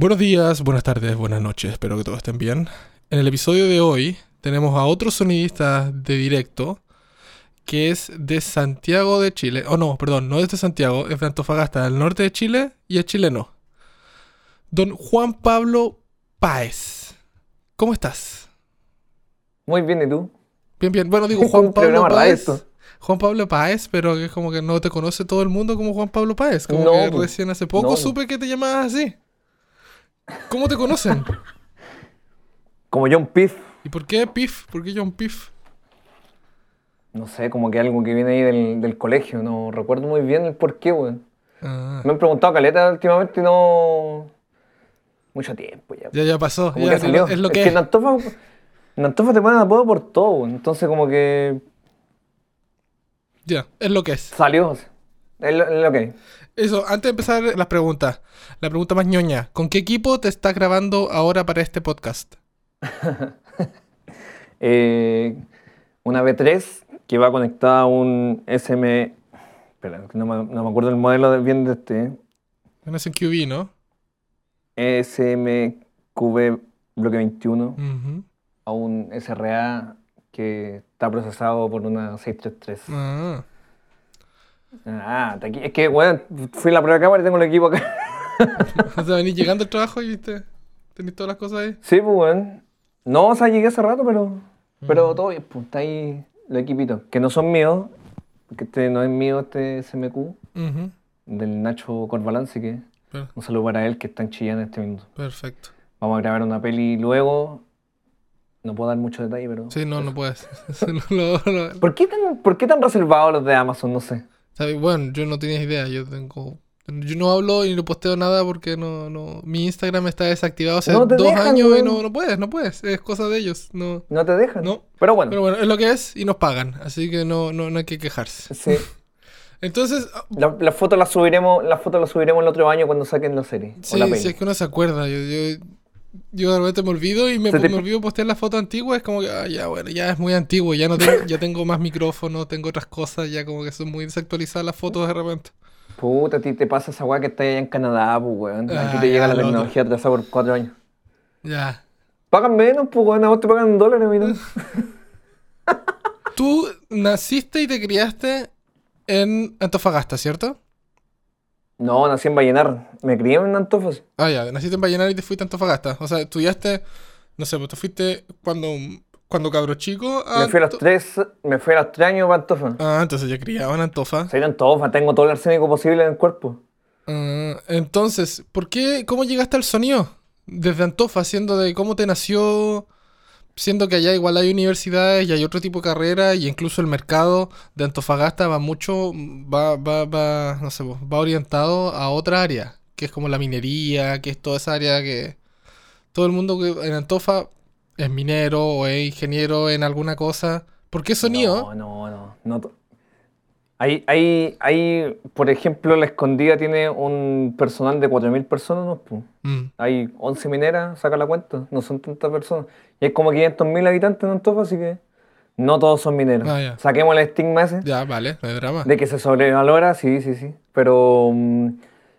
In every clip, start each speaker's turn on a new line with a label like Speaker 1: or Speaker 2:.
Speaker 1: Buenos días, buenas tardes, buenas noches, espero que todos estén bien. En el episodio de hoy tenemos a otro sonidista de directo que es de Santiago de Chile. Oh no, perdón, no es de Santiago, es de Antofagasta, del norte de Chile y es chileno. Don Juan Pablo Páez. ¿Cómo estás?
Speaker 2: Muy bien, ¿y tú?
Speaker 1: Bien, bien. Bueno, digo Juan Pablo Páez. Juan Pablo Páez, pero es como que no te conoce todo el mundo como Juan Pablo Páez. Como
Speaker 2: No,
Speaker 1: que recién hace poco
Speaker 2: no.
Speaker 1: supe que te llamabas así. ¿Cómo te conocen?
Speaker 2: Como John Piff.
Speaker 1: ¿Y por qué Piff? ¿Por qué John Piff?
Speaker 2: No sé, como que algo que viene ahí del, del colegio. No recuerdo muy bien el por qué, weón.
Speaker 1: Ah,
Speaker 2: Me han preguntado caleta últimamente y no. Mucho tiempo ya.
Speaker 1: ya, ya pasó. Ya,
Speaker 2: que salió.
Speaker 1: Es lo que
Speaker 2: en
Speaker 1: es.
Speaker 2: Antofa, en Antofa te ponen apodo por todo, weón. Entonces, como que
Speaker 1: Ya, es lo que es.
Speaker 2: salió. Es lo, es lo que hay.
Speaker 1: Eso, antes de empezar las preguntas, la pregunta más ñoña. ¿Con qué equipo te estás grabando ahora para este podcast?
Speaker 2: Eh, una B3 que va conectada a un SM. Espera, no me, no me acuerdo el modelo de- bien de este.
Speaker 1: No es en QB, ¿no?
Speaker 2: SMQB bloque 21
Speaker 1: Ujú.
Speaker 2: a un SRA que está procesado por una 633.
Speaker 1: Ah.
Speaker 2: Ah. Es que, weón, fui a la de cámara y tengo el equipo acá.
Speaker 1: O sea, venís llegando al trabajo y viste. Tenés todas las cosas ahí.
Speaker 2: Sí, pues, weón. No, o sea, llegué hace rato, pero, pero todo bien, pues, está ahí los equipitos. Que no son míos, porque este no es mío, este SMQ, del Nacho Corbalán, así que un saludo para él que está en Chillán en este minuto.
Speaker 1: Perfecto.
Speaker 2: Vamos a grabar una peli luego. No puedo dar mucho detalle, pero...
Speaker 1: Sí, no, no puedes.
Speaker 2: ¿Por qué tan, por qué tan reservados los de Amazon? No sé.
Speaker 1: ¿Sabes? Bueno, yo no tenía idea. Yo tengo. Yo no hablo y no posteo nada porque no, no. Mi Instagram está desactivado hace
Speaker 2: No
Speaker 1: dos
Speaker 2: dejan,
Speaker 1: años y no, no puedes, no puedes. Es cosa de ellos. No.
Speaker 2: No te dejan.
Speaker 1: No.
Speaker 2: Pero bueno.
Speaker 1: Pero bueno, es lo que es y nos pagan. Así que no, no, no hay que quejarse.
Speaker 2: Sí.
Speaker 1: Entonces, ah,
Speaker 2: La- Las fotos las subiremos, las fotos las subiremos el otro año cuando saquen la serie.
Speaker 1: sí,
Speaker 2: la
Speaker 1: si es que uno se acuerda. Yo, yo, yo de repente me olvido y me, me olvido postear las fotos antiguas. Es como que, ah, ya, bueno, ya es muy antiguo. Ya no tengo, ya tengo más micrófono, tengo otras cosas. Ya como que son muy desactualizadas las fotos de repente.
Speaker 2: Puta, a ti te pasa esa weá que está allá en Canadá, pues weón. Aquí
Speaker 1: Ah,
Speaker 2: te llega
Speaker 1: ya,
Speaker 2: la tecnología atrasada por cuatro años.
Speaker 1: Ya.
Speaker 2: Pagan menos, pues weón, a vos te pagan en dólares, mira.
Speaker 1: Tú naciste y te criaste en Antofagasta, ¿cierto?
Speaker 2: No, nací en Vallenar. Me crié en Antofas.
Speaker 1: Ah, ya, naciste en Vallenar y te fuiste a Antofagasta. O sea, estudiaste, no sé, pues te fuiste cuando, cuando cabro chico a
Speaker 2: Me fui a los tres, me fui a los tres años para Antofa.
Speaker 1: Ah, entonces ya criaba en Antofa.
Speaker 2: Soy de Antofa, tengo todo el arsénico posible en el cuerpo.
Speaker 1: Ah, entonces, ¿por qué, cómo llegaste al sonido? Desde Antofa, siendo de cómo te nació, siendo que allá igual hay universidades y hay otro tipo de carrera y incluso el mercado de Antofagasta va mucho, va, va, va, no sé, va orientado a otra área, que es como la minería, que es toda esa área que todo el mundo que en Antofa es minero o es ingeniero en alguna cosa. ¿Por qué sonido?
Speaker 2: No, no, no. no hay, hay, hay, por ejemplo, La Escondida tiene un personal de 4.000 personas, ¿no?
Speaker 1: Mm,
Speaker 2: Hay 11 mineras, saca la cuenta, no son tantas personas. Y hay como 500.000 habitantes en Antofa, así que no todos son mineros.
Speaker 1: Ah.
Speaker 2: Saquemos el estigma ese
Speaker 1: ya, vale, no hay drama.
Speaker 2: de que se sobrevalora, sí, sí, sí. Pero mm,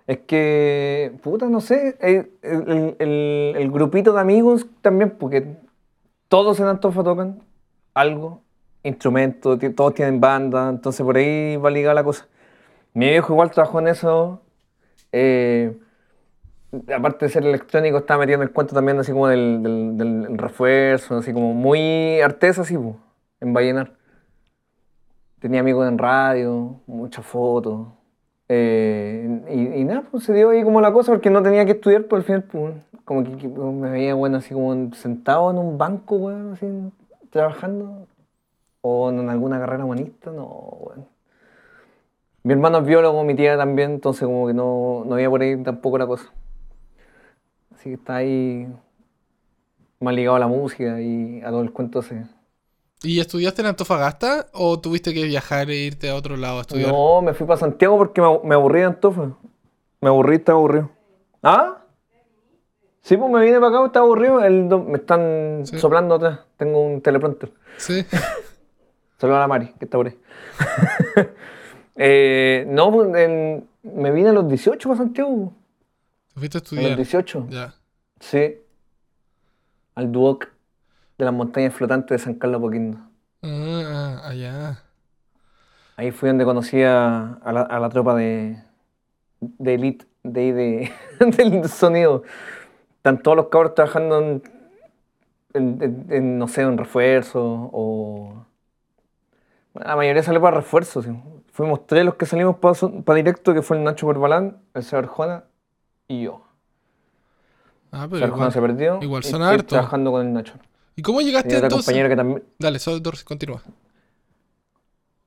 Speaker 2: es que, puta, no sé, el, el- el- el grupito de amigos también, porque todos en Antofa tocan algo, instrumentos, todos tienen banda, entonces por ahí va ligada la cosa. Mi viejo igual trabajó en eso. eh, aparte de ser electrónico, estaba metido en el cuento también así como del, del- refuerzo, así como muy artesa, así, po, en Vallenar. Tenía amigos en radio, muchas fotos. eh, y, nada, pues se dio ahí como la cosa porque no tenía que estudiar, por al final, pues, como que, que me veía, bueno, así como en- sentado en un banco, weón, así, trabajando. O en alguna carrera humanista, no. Mi hermano es biólogo, mi tía también, entonces como que no, no había por ahí tampoco la cosa. Así que está ahí más ligado a la música y a todo el cuento ese.
Speaker 1: ¿Y estudiaste en Antofagasta o tuviste que viajar e irte a otro lado a estudiar?
Speaker 2: No, me fui para Santiago porque me, abu- me aburrí de Antofa. Me aburrí, estaba aburrido. ¿Ah? Sí, pues me vine para acá, estaba aburrido. El me están
Speaker 1: Sí.
Speaker 2: soplando atrás. Tengo un teleprompter.
Speaker 1: Sí.
Speaker 2: Saludos a la Mari, que está por ahí. Eh, no, pues, en- me vine a los 18 para Santiago.
Speaker 1: fuiste a
Speaker 2: A los
Speaker 1: estudiar.
Speaker 2: 18.
Speaker 1: Ya.
Speaker 2: Sí. Al Duoc de las montañas flotantes de San Carlos Apoquindo.
Speaker 1: Ah, ah, allá.
Speaker 2: Ahí fui donde conocí a, a la, a la tropa de, de elite de, ahí de, del sonido. Están todos los cabros trabajando en, en- en- en, no sé, en refuerzo o... La mayoría salió para refuerzo. sí. Fuimos tres los que salimos para directo, que fue el Nacho Corbalán, el Señor Juana y yo.
Speaker 1: Ah, pero igual.
Speaker 2: se perdió.
Speaker 1: igual son hartos.
Speaker 2: trabajando con el Nacho.
Speaker 1: ¿Y cómo
Speaker 2: Y
Speaker 1: llegaste
Speaker 2: otra
Speaker 1: entonces?
Speaker 2: compañera que también...
Speaker 1: Dale, continúa.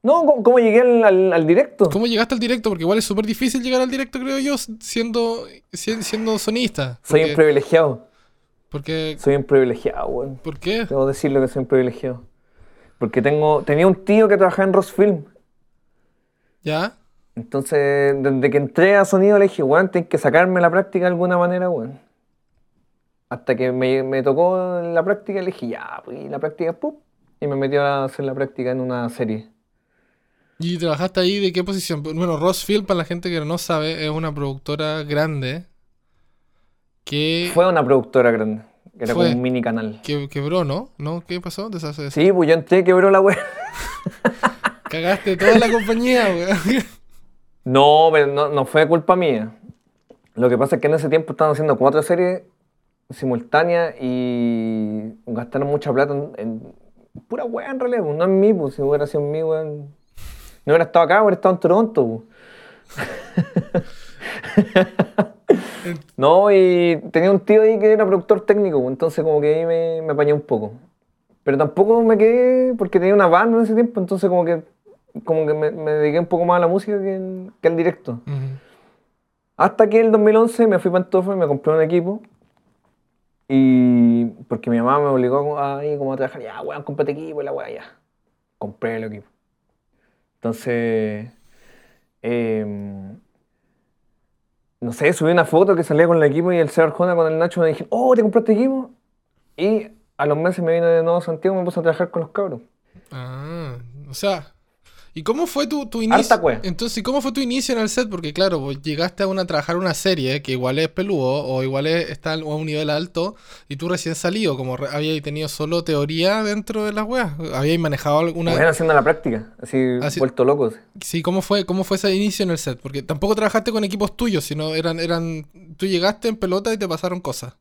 Speaker 2: No, ¿cómo, cómo llegué al, al- al directo?
Speaker 1: ¿Cómo llegaste al directo? Porque igual es súper difícil llegar al directo, creo yo, siendo, si- siendo sonista.
Speaker 2: Soy un privilegiado.
Speaker 1: porque,
Speaker 2: Soy un privilegiado, weón.
Speaker 1: ¿Por qué?
Speaker 2: Debo decirlo que soy un privilegiado. Porque tengo, tenía un tío que trabajaba en Rosfilm.
Speaker 1: ¿Ya?
Speaker 2: Entonces, desde que entré a sonido le dije, weón, tenés que sacarme la práctica de alguna manera, weón. Hasta que me, me tocó la práctica le dije, ya, pues, la práctica, ¡pup! Y me metió a hacer la práctica en una serie.
Speaker 1: ¿Y trabajaste ahí de qué posición? Bueno, Rossfield, para la gente que no sabe, es una productora grande que
Speaker 2: Fue una productora grande. Que Era
Speaker 1: Fue.
Speaker 2: como un mini canal.
Speaker 1: que- quebró, ¿no? ¿No? ¿Qué pasó? Deshace-
Speaker 2: Sí, pues yo entré quebró la weá.
Speaker 1: Cagaste toda la compañía, weón.
Speaker 2: No, pero no, no fue culpa mía. Lo que pasa es que en ese tiempo estaban haciendo cuatro series simultáneas y gastaron mucha plata en, en pura weá en realidad, pues, no en mí, pues si hubiera sido en mí, weón. No hubiera estado acá, hubiera estado en Toronto, pues. No, y tenía un tío ahí que era productor técnico, pues, entonces como que ahí me, me apañé un poco. Pero tampoco me quedé porque tenía una banda en ese tiempo, entonces como que, como que me, me dediqué un poco más a la música que, que al directo. Hasta que el 2011 me fui para Antofa y me compré un equipo. Y porque mi mamá me obligó a ir como a trabajar, ya, weón, cómprate equipo y la weá, ya. Compré el equipo. Entonces, em, no sé, subí una foto que salía con el equipo y el señor Jona con el Nacho me dijeron, oh, ¿te compraste equipo? Y a los meses me vine de nuevo a Santiago y me puse a trabajar con los cabros.
Speaker 1: Ah, o sea. ¿Y cómo fue tu, tu inicio? Entonces, ¿y ¿cómo fue tu inicio en el set? Porque claro, vos llegaste a, una, a trabajar una serie que igual es peludo o igual es- está a un nivel alto y tú recién salido, como re- habías tenido solo teoría dentro de las weas. Habíais manejado alguna...
Speaker 2: Bueno, haciendo la práctica, así,
Speaker 1: Así-
Speaker 2: vuelto loco. así.
Speaker 1: Sí, ¿cómo fue, ¿cómo fue ese inicio en el set? Porque tampoco trabajaste con equipos tuyos, sino eran, eran, tú llegaste en pelota y te pasaron cosas.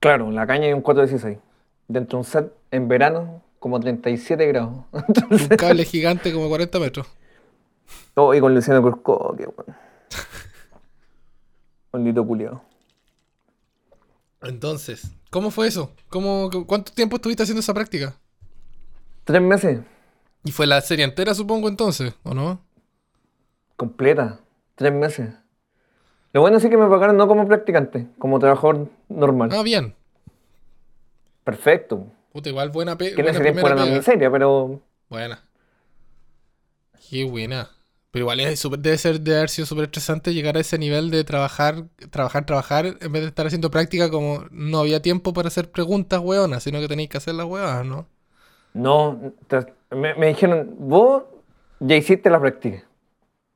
Speaker 2: Claro, la caña y un 416. Dentro de un set en verano, como 37 grados.
Speaker 1: Un cable gigante como 40 metros.
Speaker 2: Oh, y con Luciano Cruzco, qué bueno. Maldito culiao.
Speaker 1: Entonces, ¿cómo fue eso? ¿Cómo, cu- ¿Cuánto tiempo estuviste haciendo esa práctica?
Speaker 2: Tres meses,
Speaker 1: Y fue la serie entera, supongo, entonces, ¿o no?
Speaker 2: completa. Tres meses. Lo bueno sí que me pagaron no como practicante, como trabajador normal.
Speaker 1: Ah, bien.
Speaker 2: Perfecto.
Speaker 1: Puta, igual buena pe
Speaker 2: Que en
Speaker 1: buena
Speaker 2: ese tiempo era una
Speaker 1: pega.
Speaker 2: miseria, pero
Speaker 1: Buena. Qué buena. Pero igual es súper- debe ser de haber sido súper estresante llegar a ese nivel de trabajar, trabajar, trabajar, en vez de estar haciendo práctica como no había tiempo para hacer preguntas hueonas, sino que tenéis que hacer las hueonas, ¿no?
Speaker 2: no. te- me, me dijeron, vos ya hiciste la práctica.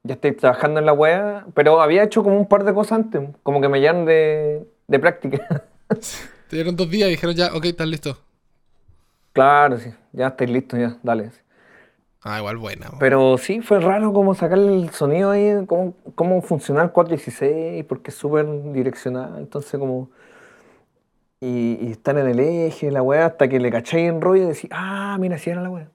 Speaker 2: Ya estáis trabajando en la wea, pero había hecho como un par de cosas antes, como que me llaman de, de práctica.
Speaker 1: Te dieron dos días y dijeron ya, ok, estás listo.
Speaker 2: Claro, sí, ya estáis listos, ya, dale.
Speaker 1: Ah, igual buena. bo.
Speaker 2: Pero sí, fue raro cómo sacar el sonido ahí, cómo, cómo funciona el 416, porque es súper direccional, entonces como... Y, y estar en el eje, la weá, hasta que le cacháis en rollo y decís, ah, mira, si era la weá.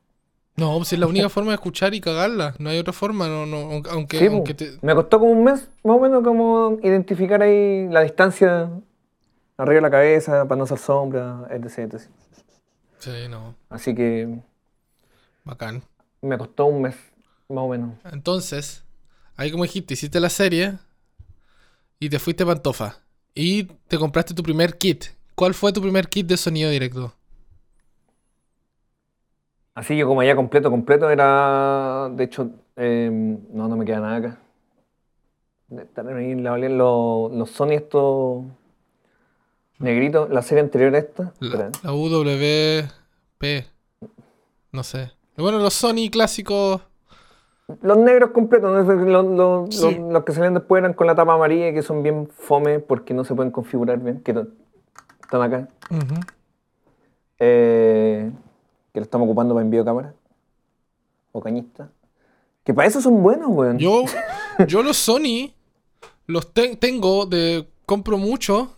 Speaker 1: No, pues es la única forma de escuchar y cagarla. No hay otra forma, no, no, aunque, aunque,
Speaker 2: Sí, po.
Speaker 1: aunque te...
Speaker 2: Me costó como un mes, más o menos, como identificar ahí la distancia arriba de la cabeza, para no hacer sombra, etc, etc.
Speaker 1: Sí, no,
Speaker 2: Así que
Speaker 1: bacán.
Speaker 2: me costó un mes, más o menos.
Speaker 1: Entonces, ahí como dijiste, hiciste la serie y te fuiste a Pantofa. Y te compraste tu primer kit. ¿Cuál fue tu primer kit de sonido directo?
Speaker 2: Así yo como ya completo, completo era, de hecho, eh, no, no me queda nada acá. Estar ahí, los, los Sony estos negritos, la serie anterior a esta.
Speaker 1: La, la UWP. No sé. Bueno, los Sony clásicos.
Speaker 2: Los negros completos, los, los-
Speaker 1: Sí.
Speaker 2: los- los que salían después eran con la tapa amarilla, que son bien fome porque no se pueden configurar bien, que están acá, eh, que lo estamos ocupando para envío de cámara, o cañista. Que para eso son buenos, weón.
Speaker 1: Yo, yo los Sony los te- tengo de. compro mucho.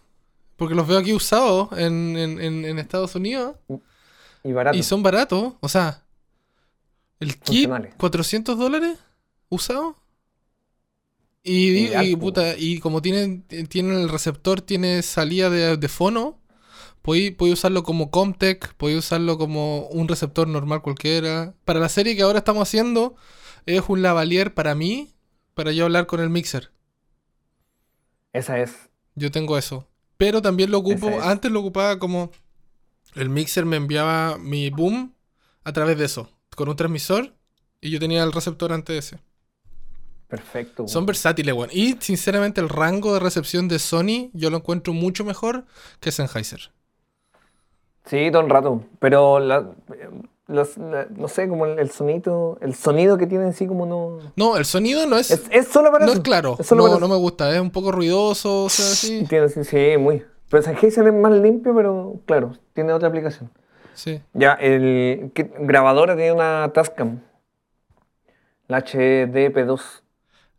Speaker 1: Porque los veo aquí usados en, en- en- en Estados Unidos.
Speaker 2: y baratos.
Speaker 1: Y son baratos. O sea, el kit,
Speaker 2: Funcionales.
Speaker 1: 400 dólares usado. Y, y, puta, y como tienen, tienen el receptor, tiene salida de, de fono. Podéis usarlo como Comtech, podéis usarlo como un receptor normal cualquiera. Para la serie que ahora estamos haciendo, es un lavalier para mí, para yo hablar con el mixer.
Speaker 2: Esa es.
Speaker 1: Yo tengo eso. Pero también lo ocupo,
Speaker 2: es.
Speaker 1: antes lo ocupaba como el mixer me enviaba mi boom a través de eso, con un transmisor, y yo tenía el receptor antes de ese.
Speaker 2: Perfecto.
Speaker 1: Son versátiles, weón. Y sinceramente el rango de recepción de Sony yo lo encuentro mucho mejor que Sennheiser.
Speaker 2: Sí, todo el rato. Pero la- los- la- no sé, como el, el sonido, el sonido que tiene en sí como no.
Speaker 1: No, el sonido no es,
Speaker 2: Es, es solo para
Speaker 1: no
Speaker 2: eso.
Speaker 1: es claro.
Speaker 2: Es
Speaker 1: No, me gusta, es un poco ruidoso, o sea, así.
Speaker 2: Tiene, sí, sí, muy. Pero Sennheiser es más limpio, pero claro, tiene otra aplicación.
Speaker 1: Sí.
Speaker 2: Ya, el ¿qué- grabadora tiene una Tascam. La HDP2.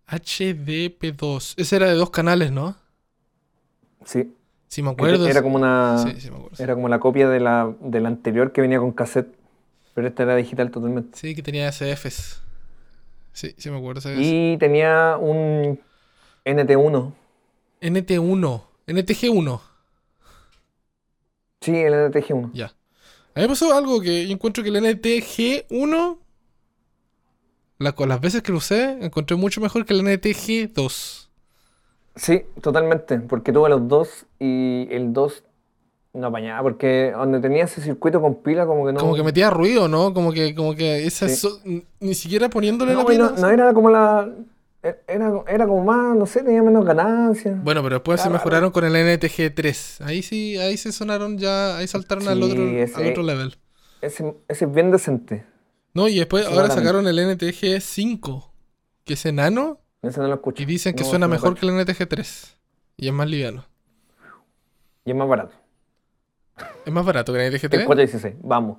Speaker 1: HDP2. Ese era de dos canales, ¿no?
Speaker 2: Sí.
Speaker 1: Sí, me acuerdo.
Speaker 2: Era como una.
Speaker 1: Sí, sí, me acuerdo.
Speaker 2: Era como la copia de la, de la anterior que venía con cassette. Pero esta era digital totalmente.
Speaker 1: Sí, que tenía SFs. Sí, sí me acuerdo. esa vez.
Speaker 2: Y tenía un NT1.
Speaker 1: NT1. NTG1.
Speaker 2: Sí, el NTG1.
Speaker 1: Ya. A mí me pasó algo que yo encuentro que el NTG1, la- las veces que lo usé, encontré mucho mejor que el NTG2.
Speaker 2: Sí, totalmente. Porque tuve los dos y el 2 no apañaba. Porque donde tenía ese circuito con pila, como que no.
Speaker 1: Como que metía ruido, ¿no? Como que, como que esa
Speaker 2: Sí.
Speaker 1: so- ni siquiera poniéndole
Speaker 2: No,
Speaker 1: la pila.
Speaker 2: no, no era como la. Era, era como más, no sé, tenía menos ganancias.
Speaker 1: Bueno, pero después se
Speaker 2: Claro.
Speaker 1: mejoraron con el NTG3. Ahí sí, ahí se sonaron ya, ahí saltaron al otro,
Speaker 2: ese-
Speaker 1: al otro level.
Speaker 2: Ese, ese es bien decente.
Speaker 1: No, y después
Speaker 2: Sí,
Speaker 1: ahora sacaron el NTG5, que es enano,
Speaker 2: Ese no lo escucho.
Speaker 1: y dicen que
Speaker 2: No,
Speaker 1: suena mejor que el NTG3. Y es más liviano.
Speaker 2: Y es más barato.
Speaker 1: Es más barato que el
Speaker 2: El
Speaker 1: NTG3.
Speaker 2: 416, vamos.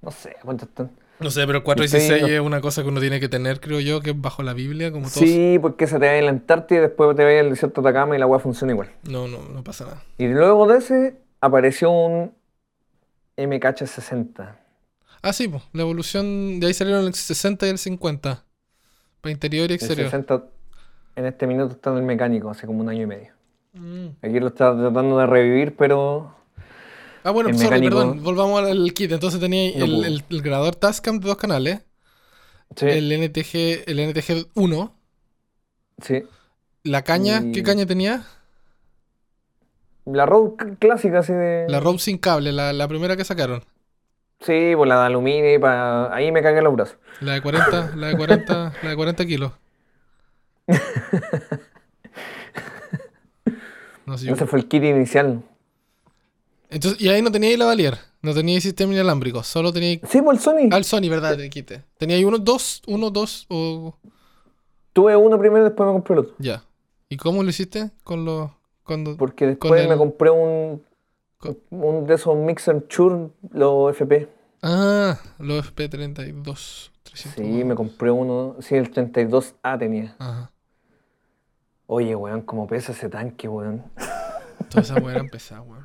Speaker 2: No sé, ¿cuánto están?
Speaker 1: No sé, pero el 416
Speaker 2: Estoy-
Speaker 1: es una cosa que uno tiene que tener, creo yo, que es bajo la Biblia, como todos.
Speaker 2: Sí, porque se te va a la Antártida y después te va al desierto de Atacama y la agua funciona igual.
Speaker 1: No, no, no pasa nada.
Speaker 2: Y luego de ese apareció un MKH60.
Speaker 1: Ah, sí, pues, la evolución, de ahí salieron el 60 y el 50. Para interior y
Speaker 2: El
Speaker 1: exterior.
Speaker 2: 60 en este minuto está en el mecánico, hace como un año y medio.
Speaker 1: Mm.
Speaker 2: Aquí lo está tratando de revivir, pero
Speaker 1: Ah, bueno,
Speaker 2: El
Speaker 1: sorry,
Speaker 2: mecánico-
Speaker 1: perdón, volvamos al kit. Entonces tenía
Speaker 2: No
Speaker 1: el, el- el grabador Tascam de dos canales,
Speaker 2: sí,
Speaker 1: el NTG, el NTG 1,
Speaker 2: sí.
Speaker 1: la caña,
Speaker 2: Y-
Speaker 1: ¿qué caña tenía?
Speaker 2: La Rode clásica así de...
Speaker 1: La Rode sin cable, la, la primera que sacaron.
Speaker 2: Sí, pues la de aluminio, y pa- ahí me cagué los brazos.
Speaker 1: La de 40, la de 40, la de 40 kilos. No sé, yo-
Speaker 2: Ese fue el kit inicial.
Speaker 1: Entonces, y ahí no tenía lavalier, no tenía sistema inalámbrico, solo tenía
Speaker 2: Sí, pues el Sony.
Speaker 1: al Sony, ¿verdad? Te ahí uno, dos, uno, dos o
Speaker 2: Tuve uno primero y después me compré el otro.
Speaker 1: ya. ¿Y cómo lo hiciste con los cuando
Speaker 2: Porque después
Speaker 1: el-
Speaker 2: me compré un,
Speaker 1: Con-
Speaker 2: un de esos Mixer Shure, los FP.
Speaker 1: Ah, los FP32 300.
Speaker 2: Sí, me compré uno. Sí, el 32A tenía.
Speaker 1: Ajá.
Speaker 2: Oye, weón, cómo pesa ese tanque, weón.
Speaker 1: Todas esas weas eran pesadas, weón.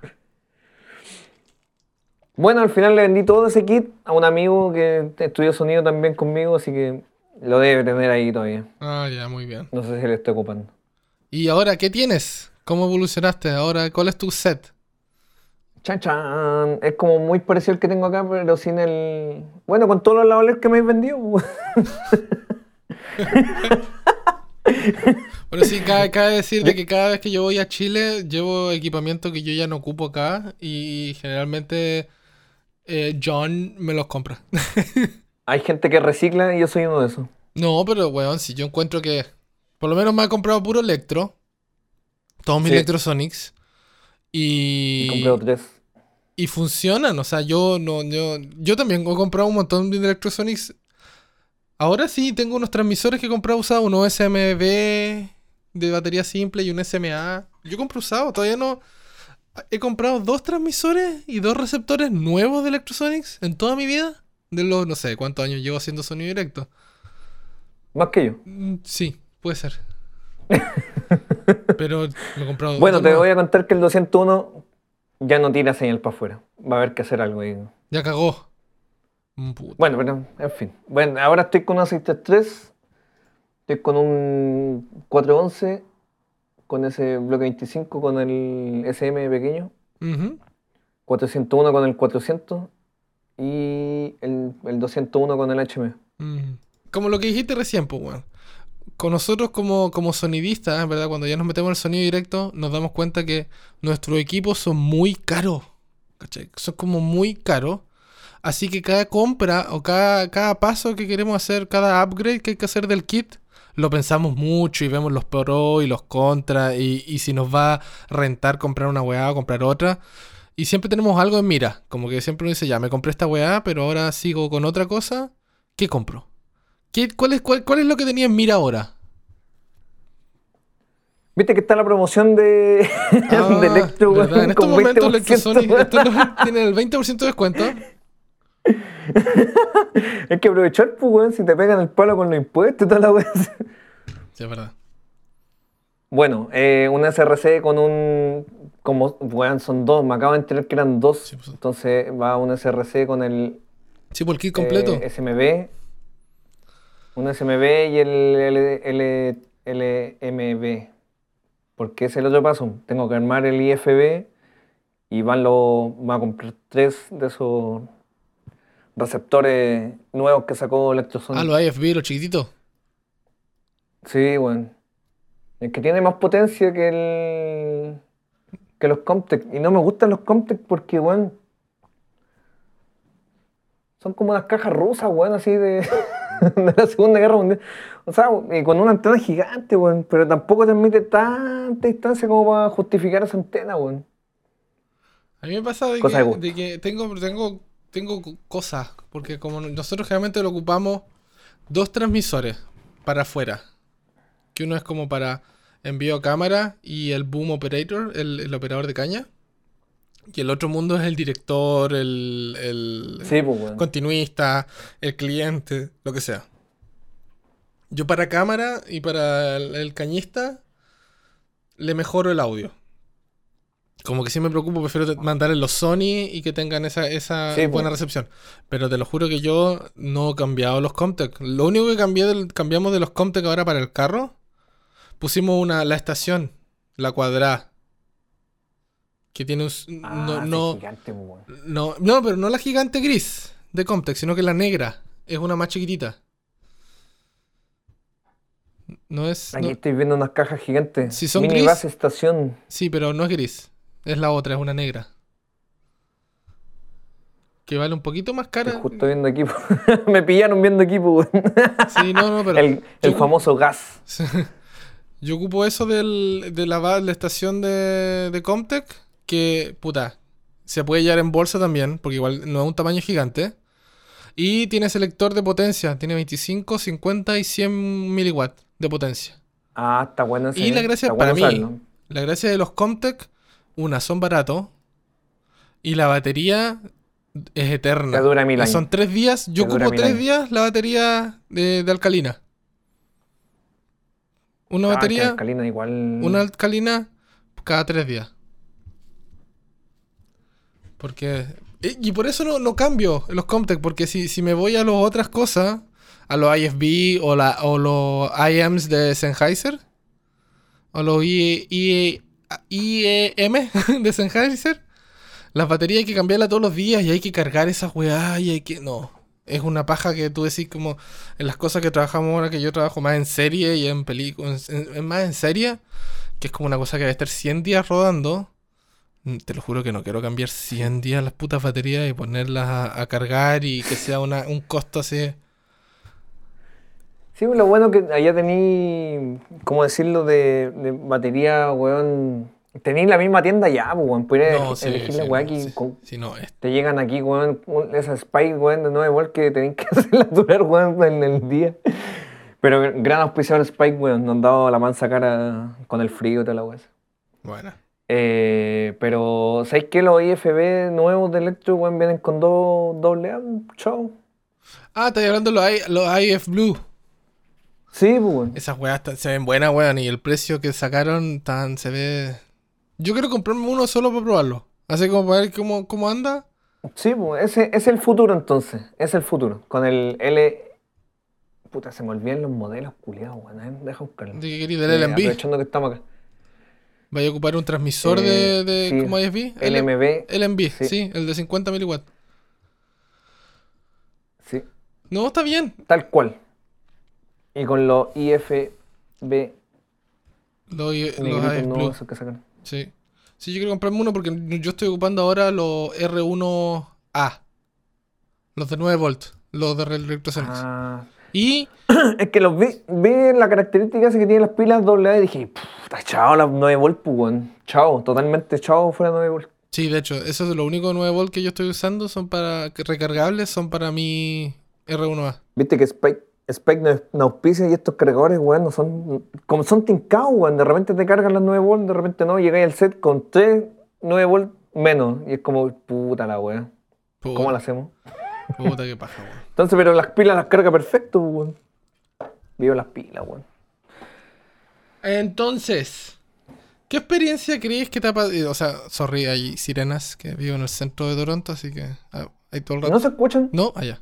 Speaker 2: Bueno, al final le vendí todo ese kit a un amigo que estudió sonido también conmigo, así que lo debe tener ahí todavía.
Speaker 1: Ah, ya, muy bien.
Speaker 2: No sé si le estoy ocupando.
Speaker 1: ¿Y ahora qué tienes? ¿Cómo evolucionaste? Ahora, ¿cuál es tu set?
Speaker 2: Chan, chan. Es como muy parecido al que tengo acá, pero sin el. Bueno, con todos los lavaliers que me habéis vendido. weón.
Speaker 1: Bueno, sí, cabe, cabe decir de que cada vez que yo voy a Chile llevo equipamiento que yo ya no ocupo acá y generalmente eh, John me los compra.
Speaker 2: Hay gente que recicla y yo soy uno de esos.
Speaker 1: No, pero weón, si yo encuentro que por lo menos me ha comprado puro Electro, todos mis
Speaker 2: Sí.
Speaker 1: Electrosonics y,
Speaker 2: Compré otros tres.
Speaker 1: y funcionan, o sea, yo no yo yo también he comprado un montón de Electrosonics Ahora sí, tengo unos transmisores que he comprado usados, uno SMB de batería simple y un SMA. Yo compro usado, todavía no. He comprado dos transmisores y dos receptores nuevos de Electrosonics en toda mi vida. De los, no sé, cuántos años llevo haciendo sonido directo.
Speaker 2: Más que yo.
Speaker 1: Mm, Sí, puede ser. Pero me he comprado.
Speaker 2: Bueno, te
Speaker 1: nuevos.
Speaker 2: voy a contar que el 201 ya no tira señal para afuera. Va a haber que hacer algo ahí.
Speaker 1: Ya cagó. Mm, puta.
Speaker 2: Bueno, pero en fin. Bueno, ahora estoy con un 633. Estoy con un 411. Con ese bloque 25 con el SM pequeño.
Speaker 1: Ujú.
Speaker 2: 401 con el 400. Y el, el 201 con el HM.
Speaker 1: Mm. Como lo que dijiste recién, pues. Con nosotros como, como sonidistas, ¿verdad? Cuando ya nos metemos en el sonido directo, nos damos cuenta que nuestros equipos son muy caros. ¿Cachai? Son como muy caros. Así que cada compra o cada, cada paso que queremos hacer, cada upgrade que hay que hacer del kit, lo pensamos mucho y vemos los pros y los contras y, y si nos va a rentar comprar una weá o comprar otra. Y siempre tenemos algo en mira. Como que siempre uno dice, ya, me compré esta weá, pero ahora sigo con otra cosa. ¿Qué compro? ¿Qué, cuál, es, cuál, cuál es lo que tenía en mira ahora?
Speaker 2: ¿Viste que está la promoción de,
Speaker 1: Ah,
Speaker 2: de Electro
Speaker 1: En estos momentos
Speaker 2: 20%,
Speaker 1: Electrosonic
Speaker 2: weón?
Speaker 1: esto no- tiene el 20% de descuento.
Speaker 2: Hay que aprovechar, pues, weón, si te pegan el palo con los impuestos y toda la weón.
Speaker 1: Sí, es verdad.
Speaker 2: Bueno, eh, un SRC con un. Como, weón, son dos, me acabo de enterar que eran dos.
Speaker 1: Sí, pues.
Speaker 2: Entonces va un SRC con el
Speaker 1: Sí, por el kit completo.
Speaker 2: eh, SMB. Un SMB y el LMB. Porque es el otro paso. Tengo que armar el IFB y van los. Va a comprar tres de esos receptores nuevos que sacó Electrosonic.
Speaker 1: ah, los IFB, los chiquititos.
Speaker 2: Sí, bueno. El que tiene más potencia que el. que los Comtech. Y no me gustan los Comtech porque, bueno. Son como unas cajas rusas, weón, así de, de la Segunda Guerra Mundial. O sea, y con una antena gigante, weón. Pero tampoco transmite tanta distancia como para justificar esa antena, weón.
Speaker 1: A mí me pasa de que, de que tengo, tengo, tengo co- cosas. Porque como nosotros generalmente lo ocupamos dos transmisores para afuera. Que uno es como para envío a cámara y el boom operator, el, el operador de caña. Y el otro mundo es el director, el, el
Speaker 2: Sí, pues,
Speaker 1: continuista, el cliente, lo que sea. Yo para cámara y para el, el cañista le mejoro el audio. Como que si me preocupo, prefiero mandar en los Sony y que tengan esa, esa
Speaker 2: Sí,
Speaker 1: buena recepción. Pero te lo juro que yo no he cambiado los Comtech. Lo único que cambié del- cambiamos de los Comtech ahora para el carro, pusimos una, la estación, la cuadrada. Que tiene un...
Speaker 2: Ah,
Speaker 1: no,
Speaker 2: sí,
Speaker 1: no,
Speaker 2: gigante,
Speaker 1: no, no, pero no la gigante gris de Comtech, sino que la negra. Es una más chiquitita. No es.
Speaker 2: Aquí
Speaker 1: no-
Speaker 2: estoy viendo unas cajas gigantes.
Speaker 1: Si son
Speaker 2: Mini
Speaker 1: gris-
Speaker 2: base estación.
Speaker 1: sí, pero no es gris. Es la otra, es una negra. Que vale un poquito más cara.
Speaker 2: Estoy justo viendo equipo. Me pillaron viendo equipo.
Speaker 1: Sí, no, no, pero.
Speaker 2: el el
Speaker 1: yo-
Speaker 2: famoso gas.
Speaker 1: Yo ocupo eso del, de la, la estación de, de Comtech. Que, puta, se puede llevar en bolsa también, porque igual no es un tamaño gigante. Y tiene selector de potencia. Tiene 25, 50 y 100 miliwatts de potencia.
Speaker 2: Ah, está bueno ese.
Speaker 1: Y la gracia para
Speaker 2: bueno
Speaker 1: mí, la gracia de los Comtech, una, son baratos. Y la batería es eterna.
Speaker 2: Te dura mil años.
Speaker 1: Son tres días. Yo ocupo tres
Speaker 2: años.
Speaker 1: días la batería de, de alcalina. Una
Speaker 2: Ah,
Speaker 1: batería,
Speaker 2: alcalina igual.
Speaker 1: una alcalina cada tres días. Porque. Y y por eso no, no cambio los Comtech. Porque si, si me voy a las otras cosas, a los IFB o, la, o los IAMs de Sennheiser, o los IE, IE- IEM de Sennheiser, las baterías hay que cambiarlas todos los días y hay que cargar esas weá y hay que. No. Es una paja que tú decís como en las cosas que trabajamos ahora, que yo trabajo más en serie y en películas, más en serie, que es como una cosa que debe estar 100 días rodando. Mm, Te lo juro que no quiero cambiar 100 días las putas baterías y ponerlas a, a cargar y que sea una, un costo así.
Speaker 2: Sí, lo bueno que allá tení, ¿cómo decirlo? De, de batería, weón, Tenéis la misma tienda ya, pues, weón. Puedes
Speaker 1: No, sí,
Speaker 2: elegir la
Speaker 1: sí,
Speaker 2: weá
Speaker 1: no,
Speaker 2: aquí.
Speaker 1: sí. no, es-
Speaker 2: Te llegan aquí, weón, esas Spike, weón, de 9 volt que tenéis que hacerlas durar, weón, en el día. Pero gran auspiciador Spike, weón, nos han dado la mansa cara con el frío y toda la weá.
Speaker 1: Bueno.
Speaker 2: Eh, pero, ¿sabéis que los IFB nuevos de Electro, weón, vienen con dos doble A? Chao.
Speaker 1: Ah, estoy hablando de los, I- los IF Blue.
Speaker 2: Sí, pues, weón.
Speaker 1: Esas weas se ven buenas, weón. Y el precio que sacaron tan se ve. Yo quiero comprarme uno solo para probarlo. Así como para ver cómo, cómo anda.
Speaker 2: Sí, pues, ese es el futuro entonces. Es el futuro. Con el L. Puta, se me olvidan los modelos, culiados, weón. Deja buscarlo.
Speaker 1: ¿De qué queréis? Del
Speaker 2: Eh,
Speaker 1: LMB.
Speaker 2: Aprovechando que estamos acá.
Speaker 1: ¿Vaya a ocupar un transmisor
Speaker 2: Eh,
Speaker 1: de, de
Speaker 2: sí.
Speaker 1: como IFB?
Speaker 2: LMB.
Speaker 1: LMB,
Speaker 2: Sí.
Speaker 1: sí. el de 50 miliwatts.
Speaker 2: Sí.
Speaker 1: No, está bien.
Speaker 2: Tal cual. Y con los IFB
Speaker 1: Los, I- los Blue.
Speaker 2: que sacan.
Speaker 1: Sí. Sí, yo quiero comprarme uno porque yo estoy ocupando ahora los R1A. Los de 9 volts. Los de electrocenas.
Speaker 2: Ah,
Speaker 1: Y
Speaker 2: es que los vi, vi la característica esa que tienen las pilas AA y dije, puta, chao, las 9 volt, pues, weón. Chao, totalmente chao, fuera 9 volt.
Speaker 1: Sí, de hecho, eso es lo único 9 volt que yo estoy usando, son para recargables, son para mi R1A.
Speaker 2: Viste que Spike, Spike no, auspicia y estos cargadores, weón, no son, como son tincados, weón. De repente te cargan las 9 volt, de repente no, llegáis al set con 3 9 volt menos. Y es como, puta la weón. ¿Cómo la hacemos?
Speaker 1: puta que paja, weón.
Speaker 2: Entonces, pero las pilas las carga perfecto, weón. Vivo las pilas, weón.
Speaker 1: Entonces, ¿qué experiencia crees que te ha pasado? O sea, sorry, hay sirenas que vivo en el centro de Toronto, así que ah, hay todo el rato.
Speaker 2: ¿No se escuchan?
Speaker 1: No, allá.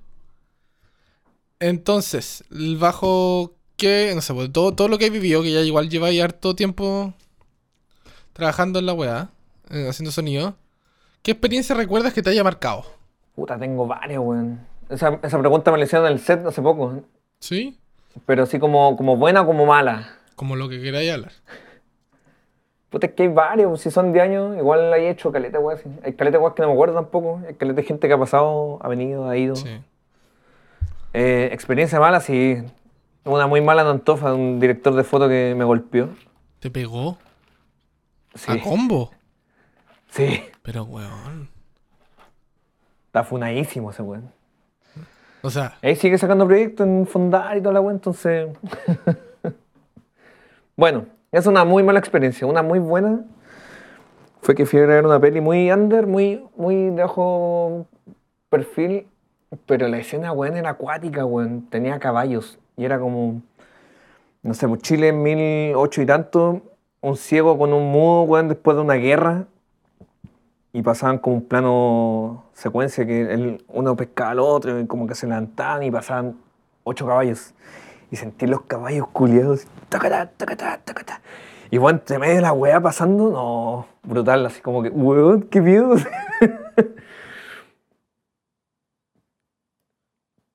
Speaker 1: Entonces, bajo que, no sé, pues, todo, todo lo que he vivido, que ya igual lleva ahí harto tiempo trabajando en la weá, eh, haciendo sonido. ¿Qué experiencia recuerdas que te haya marcado?
Speaker 2: Puta, tengo varias, weón. Esa, esa pregunta me la hicieron en el set hace poco.
Speaker 1: ¿Sí?
Speaker 2: Pero así como, como buena o como mala.
Speaker 1: Como lo que queráis hablar.
Speaker 2: Puta, es que hay varios. Si son de años, igual hay hecho caleta, weón. Hay caleta, weón, que no me acuerdo tampoco. Hay caleta de gente que ha pasado, ha venido, ha ido.
Speaker 1: Sí.
Speaker 2: Eh, experiencia mala, sí. Una muy mala en Antofa, un director de foto que me golpeó.
Speaker 1: ¿Te pegó?
Speaker 2: Sí.
Speaker 1: ¿A combo?
Speaker 2: Sí.
Speaker 1: Pero, weón.
Speaker 2: Está funadísimo ese weón.
Speaker 1: O sea,
Speaker 2: Ahí sigue sacando proyectos en Fondar y toda la weá, entonces. bueno, es una muy mala experiencia. Una muy buena fue que fui a grabar una peli muy under, muy, muy de ojo perfil, pero la escena, weón, era acuática, weón. Tenía caballos y era como. No sé, pues Chile en 1008 y tanto, un ciego con un mudo, weón, después de una guerra. Y pasaban como un plano secuencia que uno pescaba al otro y como que se levantaban y pasaban ocho caballos. Y sentí los caballos culiados. Tacatá, tacatá, tacatá. Y bueno, entre medio de la weá pasando, no, brutal, así como que, weón, qué miedo.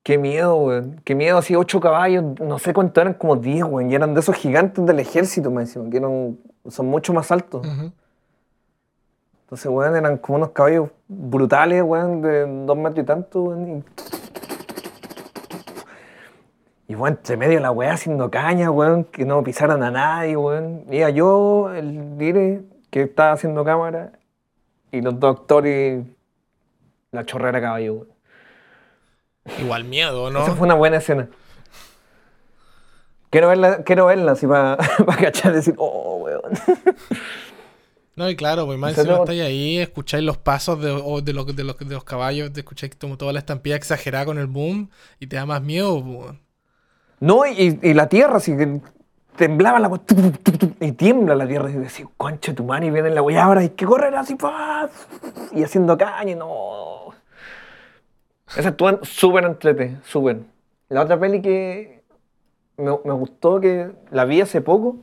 Speaker 2: qué miedo, weón. Qué miedo, así ocho caballos, no sé cuánto eran, como diez, weón. Y eran de esos gigantes del ejército, me decían, que eran, son mucho más altos. Entonces, weón, eran como unos caballos brutales, weón, de dos metros y tanto, weón. Y, y weón, entre medio de la weá haciendo caña, weón, que no pisaran a nadie, weón. Iba yo, el dire, que estaba haciendo cámara, y los dos actores, la chorrera caballo, weón.
Speaker 1: Igual miedo, ¿no?
Speaker 2: Esa fue una buena escena. Quiero verla, quiero verla así para cachar y decir, oh, weón.
Speaker 1: No, y claro, pues más encima estáis ahí, escucháis los pasos de, los, de, los, de los caballos, te escucháis como toda la estampida exagerada con el boom y te da más miedo, pues, weón.
Speaker 2: No, y, y la tierra, así que temblaba la y tiembla la tierra, y decía, concha tu madre, y viene la weá, ahora hay que correr así, pa, y haciendo caña, y no. Esa estuvo súper entrete, súper. La otra peli que me, me gustó, que la vi hace poco,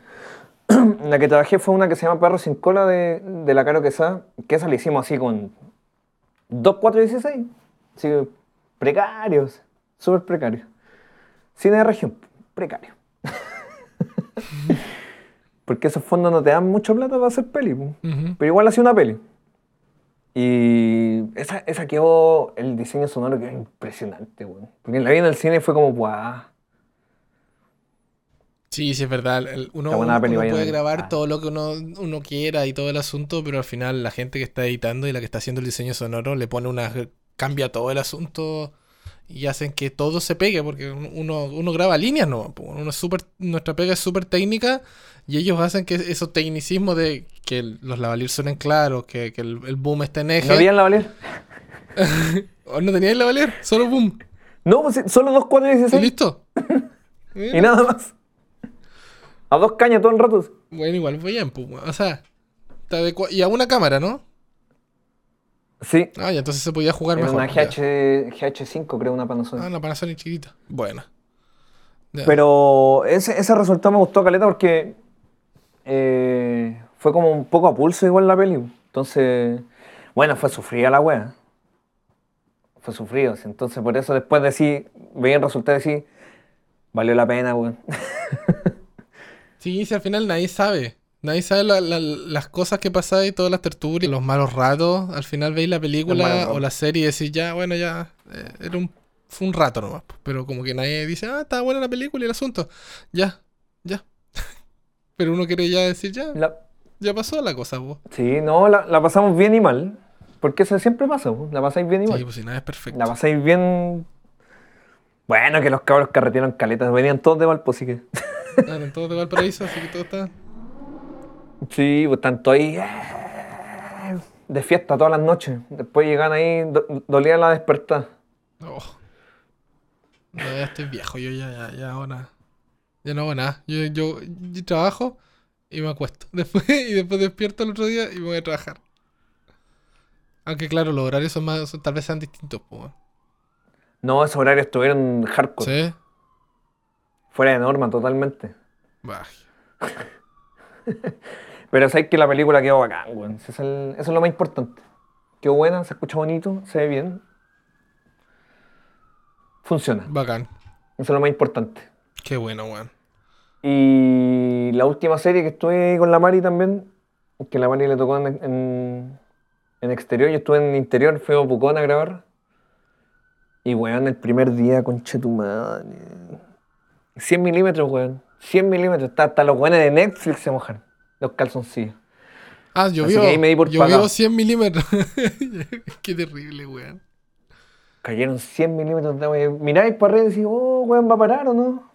Speaker 2: en la que trabajé fue una que se llama Perro sin cola de, de la Caro Quesada, que esa la hicimos así con 2, 4, 16, así precarios, súper precarios. Cine de región, precario. Porque esos fondos no te dan mucha plata para hacer peli, pero igual hacía una peli. Y esa, esa quedó, el diseño sonoro quedó impresionante, weón. Porque la vi en el cine fue como, guau.
Speaker 1: Sí, sí, es verdad. Uno, uno puede grabar
Speaker 2: Ah.
Speaker 1: todo lo que uno, uno quiera y todo el asunto, pero al final la gente que está editando y la que está haciendo el diseño sonoro le pone una... cambia todo el asunto y hacen que todo se pegue, porque uno, uno graba líneas, ¿no? Uno es súper- nuestra pega es súper técnica y ellos hacen que esos tecnicismos de que los lavalier suenen claros, que, que el, el boom esté en eje.
Speaker 2: ¿No habían la valer?
Speaker 1: ¿O no teníais lavalier? Solo boom.
Speaker 2: No, pues solo dos, cuatro y
Speaker 1: ¿Y listo?
Speaker 2: Y nada más. A dos cañas todo el rato.
Speaker 1: Bueno, igual fue bien, pues, o sea, y a una cámara, ¿no?
Speaker 2: Sí.
Speaker 1: Ah, ya entonces se podía jugar mejor.
Speaker 2: una. GH, GH5, creo, una Panasonic.
Speaker 1: Ah, una Panasonic chiquita. Buena. Ya.
Speaker 2: Pero ese, ese resultado me gustó caleta porque eh, fue como un poco a pulso igual la peli. Entonces, bueno, fue sufrida la wea. Fue sufrido. sí. Entonces, por eso después de decir, veía el resultado y decir, valió la pena, weón.
Speaker 1: Sí, si al final nadie sabe. Nadie sabe la- la- las cosas que y todas las tertulias, los malos ratos. Al final veis la película o la serie y decís, ya, bueno, ya. eh, era un, fue un rato nomás. pues, Pero como que nadie dice, ah, está buena la película y el asunto. Ya, ya. Pero uno quiere ya decir, ya,
Speaker 2: La-
Speaker 1: ya pasó la cosa, vos.
Speaker 2: sí, no, la, la pasamos bien y mal. Porque eso siempre pasa, weón. la pasáis bien y mal.
Speaker 1: Sí, pues si nada es perfecto.
Speaker 2: La pasáis bien. Bueno, que los cabros carretearon caletas, venían todos de Valpo, así que.
Speaker 1: Claro, en todo de Valparaíso, así que todo está.
Speaker 2: Sí, pues tanto ahí eh, de fiesta todas las noches. Después llegan ahí, do- dolía la despertar.
Speaker 1: Oh. No, ya estoy viejo, yo ya, ya, ya ahora. Ya no hago nada. Yo, yo, yo trabajo y me acuesto. Después, y después despierto el otro día y me voy a trabajar. Aunque claro, los horarios son más, son- tal vez sean distintos, pues.
Speaker 2: No, esos horarios estuvieron hardcore,
Speaker 1: ¿Sí?
Speaker 2: fuera de norma totalmente.
Speaker 1: Bah.
Speaker 2: Pero sabes que la película quedó bacán, weón. Ese es el- eso es lo más importante. Quedó buena, se escucha bonito, se ve bien. Funciona.
Speaker 1: Bacán.
Speaker 2: Eso es lo más importante.
Speaker 1: Qué bueno, weón.
Speaker 2: Y la última serie que estuve con la Mari también, que la Mari le tocó en, en- en exterior, yo estuve en interior, fui a Pucón a grabar. Y weón, el primer día, conche tu madre. 100 milímetros, weón. 100 milímetros. Hasta, hasta los weones de Netflix se mojan. Los calzoncillos.
Speaker 1: Ah,
Speaker 2: Así
Speaker 1: llovió.
Speaker 2: que ahí me di por
Speaker 1: llovió
Speaker 2: pagado.
Speaker 1: 100 milímetros. Qué terrible, weón.
Speaker 2: Cayeron 100 milímetros de agua. Miráis para arriba y decís, oh, weón, ¿va a parar o no?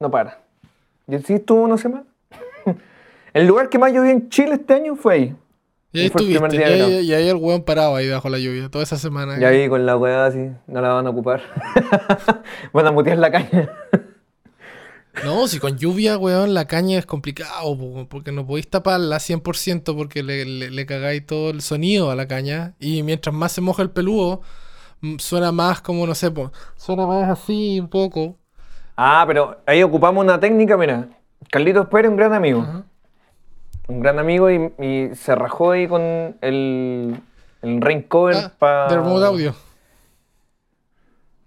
Speaker 2: No para. Y así estuvo una semana. el lugar que más llovió en Chile este año fue ahí.
Speaker 1: Y ahí
Speaker 2: Y el primer
Speaker 1: estuviste.
Speaker 2: día
Speaker 1: Y
Speaker 2: de
Speaker 1: ahí, y ahí el weón parado ahí bajo la lluvia toda esa semana.
Speaker 2: Y ahí con la weá así, no la van a ocupar. van a mutear la caña.
Speaker 1: No, si con lluvia, weón, la caña es complicado, po, porque no podéis taparla 100% porque le, le, le cagáis todo el sonido a la caña. Y mientras más se moja el peludo, mm, suena más como, no sé, po, suena más así un poco.
Speaker 2: Ah, pero ahí ocupamos una técnica, mira. Carlitos Pérez, un gran amigo. Un gran amigo y, y se rajó ahí con el, el rain cover
Speaker 1: Ah,
Speaker 2: para...
Speaker 1: de remote audio.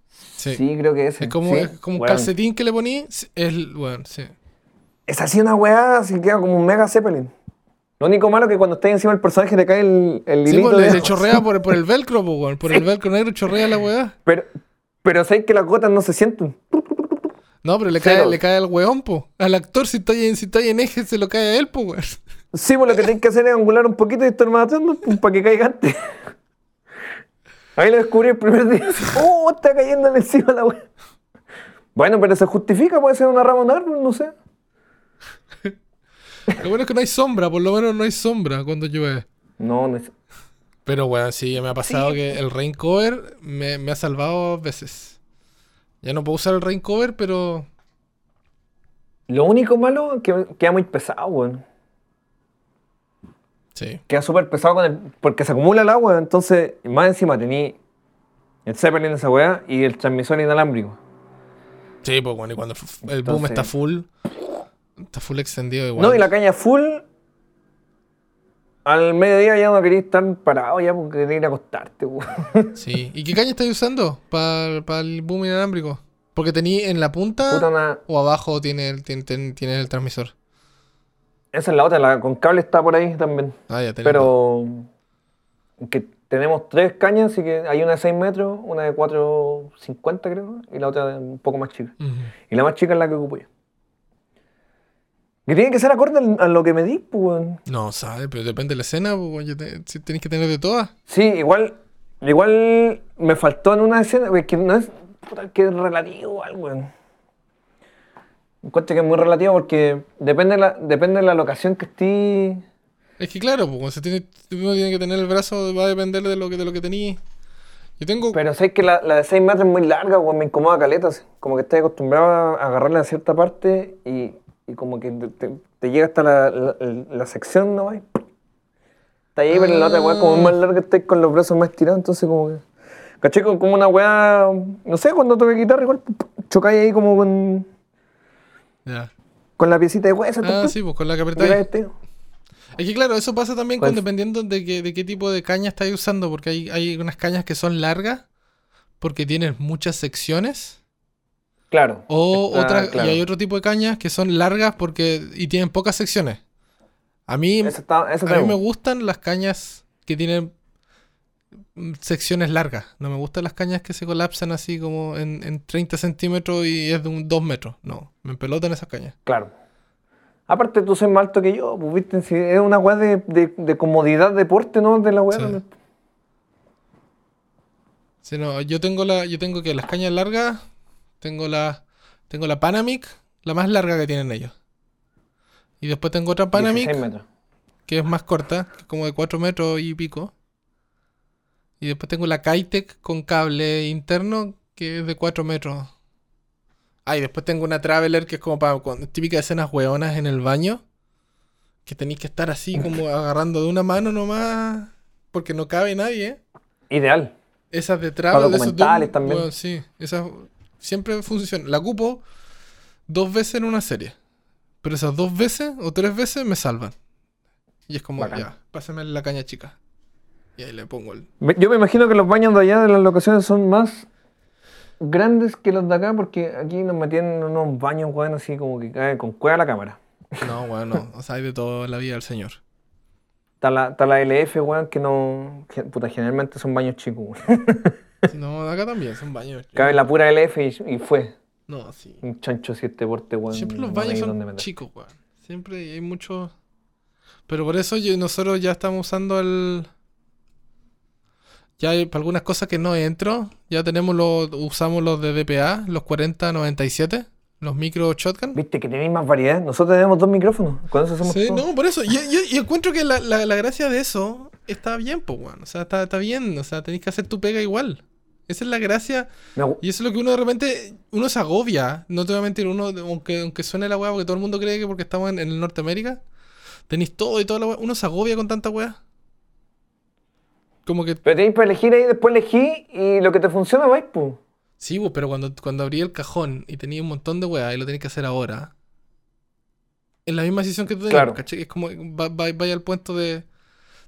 Speaker 1: Sí.
Speaker 2: Sí. creo que ese.
Speaker 1: Es como,
Speaker 2: sí,
Speaker 1: es como un calcetín que le poní. Es, weón, sí.
Speaker 2: Es así una weá, así queda como un mega Zeppelin. Lo único malo es que cuando estés encima del personaje te cae el, el
Speaker 1: Sí, pues, le chorrea por, por el velcro, po, weón. Por el velcro negro chorrea la weá.
Speaker 2: Pero, pero sabes que las gotas no se sienten.
Speaker 1: No, pero le
Speaker 2: Cero.
Speaker 1: cae, le cae al weón, po. Al actor, si está ahí, en- si está en eje, se lo cae a él, po, weón.
Speaker 2: Sí, pues lo que tienes que hacer es angular un poquito y estar más atento para que caiga antes. Ahí lo descubrí el primer día. ¡Oh! Está cayéndole encima la weá. Bueno, pero se justifica, puede ser una rama de un árbol, no sé.
Speaker 1: Lo bueno es que no hay sombra, por lo menos no hay sombra cuando llueve.
Speaker 2: No, no es.
Speaker 1: Pero bueno, sí, me ha pasado
Speaker 2: Sí.
Speaker 1: que el rain cover me, me ha salvado veces. Ya no puedo usar el rain cover, pero.
Speaker 2: Lo único malo es que queda muy pesado, weón.
Speaker 1: Sí.
Speaker 2: Queda súper pesado con el, porque se acumula el agua, entonces, más encima tení el Zeppelin de esa weá y el transmisor inalámbrico.
Speaker 1: Sí, pues bueno, y cuando el boom está full, está full extendido igual.
Speaker 2: No, y la caña full. Al mediodía ya no querías estar parado ya porque querías ir a acostarte.
Speaker 1: Sí. ¿Y qué caña estáis usando para el boom inalámbrico? Porque tení en la punta o abajo tiene el, tiene, tiene- el transmisor.
Speaker 2: Esa es la otra, la con cable está por ahí también.
Speaker 1: Ah, ya.
Speaker 2: Pero que tenemos tres cañas, así que hay una de 6 metros, una de 4,50 creo, y la otra un poco más chica. Y la más chica es la que ocupo yo. Que tiene que ser acorde a lo que me di, pues, weón.
Speaker 1: No, ¿sabes? Pero depende de la escena, pues, si tenés que tener de todas.
Speaker 2: Sí, igual, igual me faltó en una escena, que no es, puta, que es relativo igual, weón. Encuentro que es muy relativo porque depende de la, depende de la locación que esté.
Speaker 1: Es que claro, pues, se tiene, uno tiene que tener el brazo, va a depender de lo que, de lo que tenías. Yo tengo...
Speaker 2: Pero sé que la, la de 6 metros es muy larga, weón, me incomoda caletas. Como que estoy acostumbrado a agarrarla a cierta parte y, y como que te, te- te llega hasta la, la, la sección, ¿no? Está ahí, pero la otra weá como más larga, estáis con los brazos más tirados, entonces como que. ¿Caché? Como como una weá. No sé, cuando toque guitarra, igual chocáis ahí como con,
Speaker 1: Ya.
Speaker 2: con la piecita de hueso.
Speaker 1: Ah, sí, pues con la que apretáis. Es que claro, eso pasa también con
Speaker 2: Pues-
Speaker 1: dependiendo de, qué, de qué tipo de caña estáis usando, porque hay, hay unas cañas que son largas, porque tienen muchas secciones,
Speaker 2: Claro.
Speaker 1: o
Speaker 2: está claro.
Speaker 1: y hay otro tipo de cañas que son largas porque y tienen pocas secciones. A mí,
Speaker 2: Eso está, eso
Speaker 1: a mí me gustan las cañas que tienen mm, secciones largas. No me gustan las cañas que se colapsan así como en, en 30 centímetros y es de un 2 metros. No, me pelotan esas cañas.
Speaker 2: Claro. Aparte, tú sois más alto que yo, pues viste, si es una weá de, de, de comodidad, deporte, ¿no? De la weá.
Speaker 1: Sí.
Speaker 2: ¿no?
Speaker 1: Sí, no, yo tengo la, yo tengo que las cañas largas, tengo la, tengo la Panamic, la más larga que tienen ellos. Y después tengo otra Panamic
Speaker 2: 16 metros.
Speaker 1: que es más corta, que es como de 4 metros y pico. Y después tengo la Kitec con cable interno que es de 4 metros. Ah, y después tengo una Traveler que es como para cuando- típicas escenas hueonas en el baño. Que tenéis que estar así como agarrando de una mano nomás. Porque no cabe nadie.
Speaker 2: Ideal.
Speaker 1: Esas de Travel, de esos
Speaker 2: documentales
Speaker 1: Doom,
Speaker 2: también.
Speaker 1: sí, esas siempre funcionan. La ocupo dos veces en una serie. Pero esas dos veces o tres veces me salvan. Y es como,
Speaker 2: Bacán.
Speaker 1: ya, pásame la caña chica. Y ahí le pongo el.
Speaker 2: Yo me imagino que los baños de allá de las locaciones son más grandes que los de acá porque aquí nos metían en unos baños, weón, así como que cae con cueva la cámara.
Speaker 1: No, bueno, o sea, hay de todo en la vida del señor.
Speaker 2: Está la, está la LF, weón, que no. que, puta, generalmente son baños chicos, weón.
Speaker 1: No, acá también son baños.
Speaker 2: Cabe la pura LF y, y fue.
Speaker 1: No, sí.
Speaker 2: Un chancho si este porte, weón.
Speaker 1: Siempre los baños son chicos, weón. Siempre hay muchos. Pero por eso yo- nosotros ya estamos usando el. Ya hay para algunas cosas que no entro. Ya tenemos los. Usamos los de DPA, los 4097, los micro shotgun.
Speaker 2: Viste que tenéis más variedad. Nosotros tenemos dos micrófonos. Con eso hacemos
Speaker 1: Sí,
Speaker 2: todo.
Speaker 1: no, por eso. Yo, yo- yo encuentro que la, la- la gracia de eso está bien, pues, weón. O sea, está, está bien. O sea, tenéis que hacer tu pega igual. Esa es la gracia. Y eso es lo que uno de repente, uno se agobia, no te voy a mentir, uno, aunque, aunque suene la weá, porque todo el mundo cree que porque estamos en, en el Norteamérica, tenéis todo y toda la weá, uno se agobia con tanta weá. Como que,
Speaker 2: Pero tenéis para elegir ahí, después elegí y lo que te funciona, vais, pues.
Speaker 1: sí, pero cuando, cuando abrí el cajón y tenía un montón de weá y lo tenéis que hacer ahora, en la misma decisión que tú tenías,
Speaker 2: Claro.
Speaker 1: Es como, va- va- vaya al punto de,